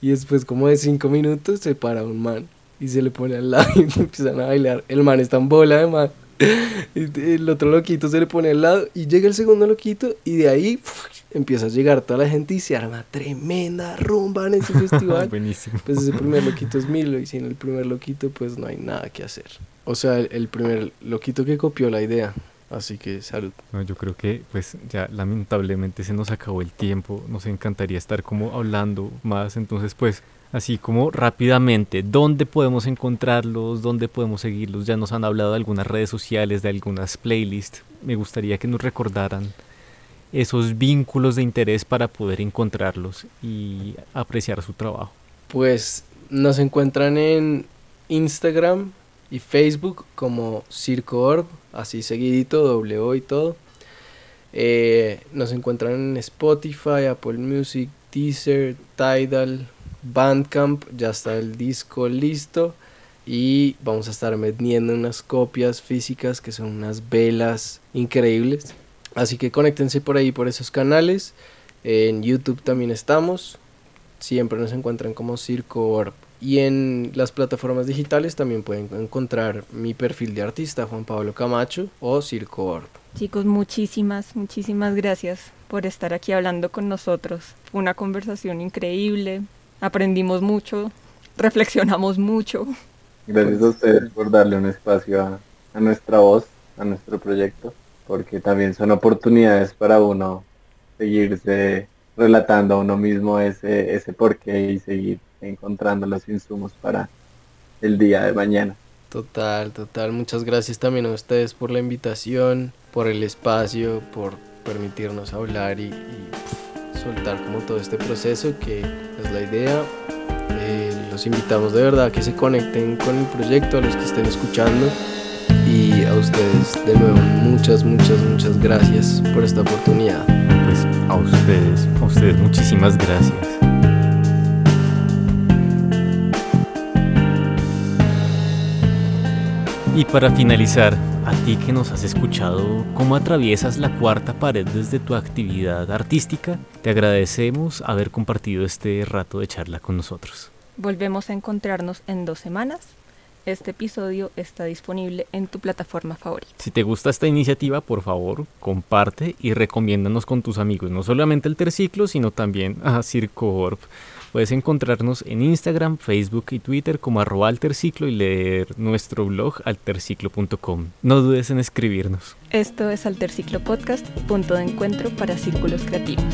y después como de cinco minutos se para un man y se le pone al lado y empiezan a bailar. El man está en bola además el otro loquito se le pone al lado y llega el segundo loquito y de ahí empieza a llegar toda la gente y se arma tremenda rumba en ese festival. Buenísimo. Pues ese primer loquito es Milo y sin el primer loquito pues no hay nada que hacer. O sea, el, el primer loquito que copió la idea. Así que salud. No, yo creo que pues ya lamentablemente se nos acabó el tiempo. Nos encantaría estar como hablando más. Entonces pues así como rápidamente, ¿dónde podemos encontrarlos? ¿Dónde podemos seguirlos? Ya nos han hablado de algunas redes sociales, de algunas playlists. Me gustaría que nos recordaran esos vínculos de interés para poder encontrarlos y apreciar su trabajo. Pues nos encuentran en Instagram y Facebook como Circo Orb, así seguidito, O y todo. Eh, nos encuentran en Spotify, Apple Music, Deezer, Tidal, Bandcamp, ya está el disco listo y vamos a estar vendiendo unas copias físicas que son unas velas increíbles. Así que conéctense por ahí por esos canales. En YouTube también estamos. Siempre nos encuentran como Circo Orb. Y en las plataformas digitales también pueden encontrar mi perfil de artista, Juan Pablo Camacho o Circo Orb. Chicos, muchísimas, muchísimas gracias por estar aquí hablando con nosotros. Fue una conversación increíble, aprendimos mucho, reflexionamos mucho. Gracias a ustedes por darle un espacio a, a nuestra voz, a nuestro proyecto, porque también son oportunidades para uno seguirse relatando a uno mismo ese, ese porqué y seguir encontrando los insumos para el día de mañana. Total, total. Muchas gracias también a ustedes por la invitación, por el espacio, por permitirnos hablar y, y soltar como todo este proceso que es la idea. Eh, los invitamos de verdad a que se conecten con el proyecto, a los que estén escuchando y a ustedes de nuevo muchas, muchas, muchas gracias por esta oportunidad. Pues a ustedes, a ustedes muchísimas gracias. Y para finalizar, a ti que nos has escuchado cómo atraviesas la cuarta pared desde tu actividad artística, te agradecemos haber compartido este rato de charla con nosotros. Volvemos a encontrarnos en dos semanas. Este episodio está disponible en tu plataforma favorita. Si te gusta esta iniciativa, por favor, comparte y recomiéndanos con tus amigos, no solamente el Terciclo, sino también a Circo Orb. Puedes encontrarnos en Instagram, Facebook y Twitter como arroba alterciclo y leer nuestro blog alterciclo.com. No dudes en escribirnos. Esto es Alterciclo Podcast, punto de encuentro para círculos creativos.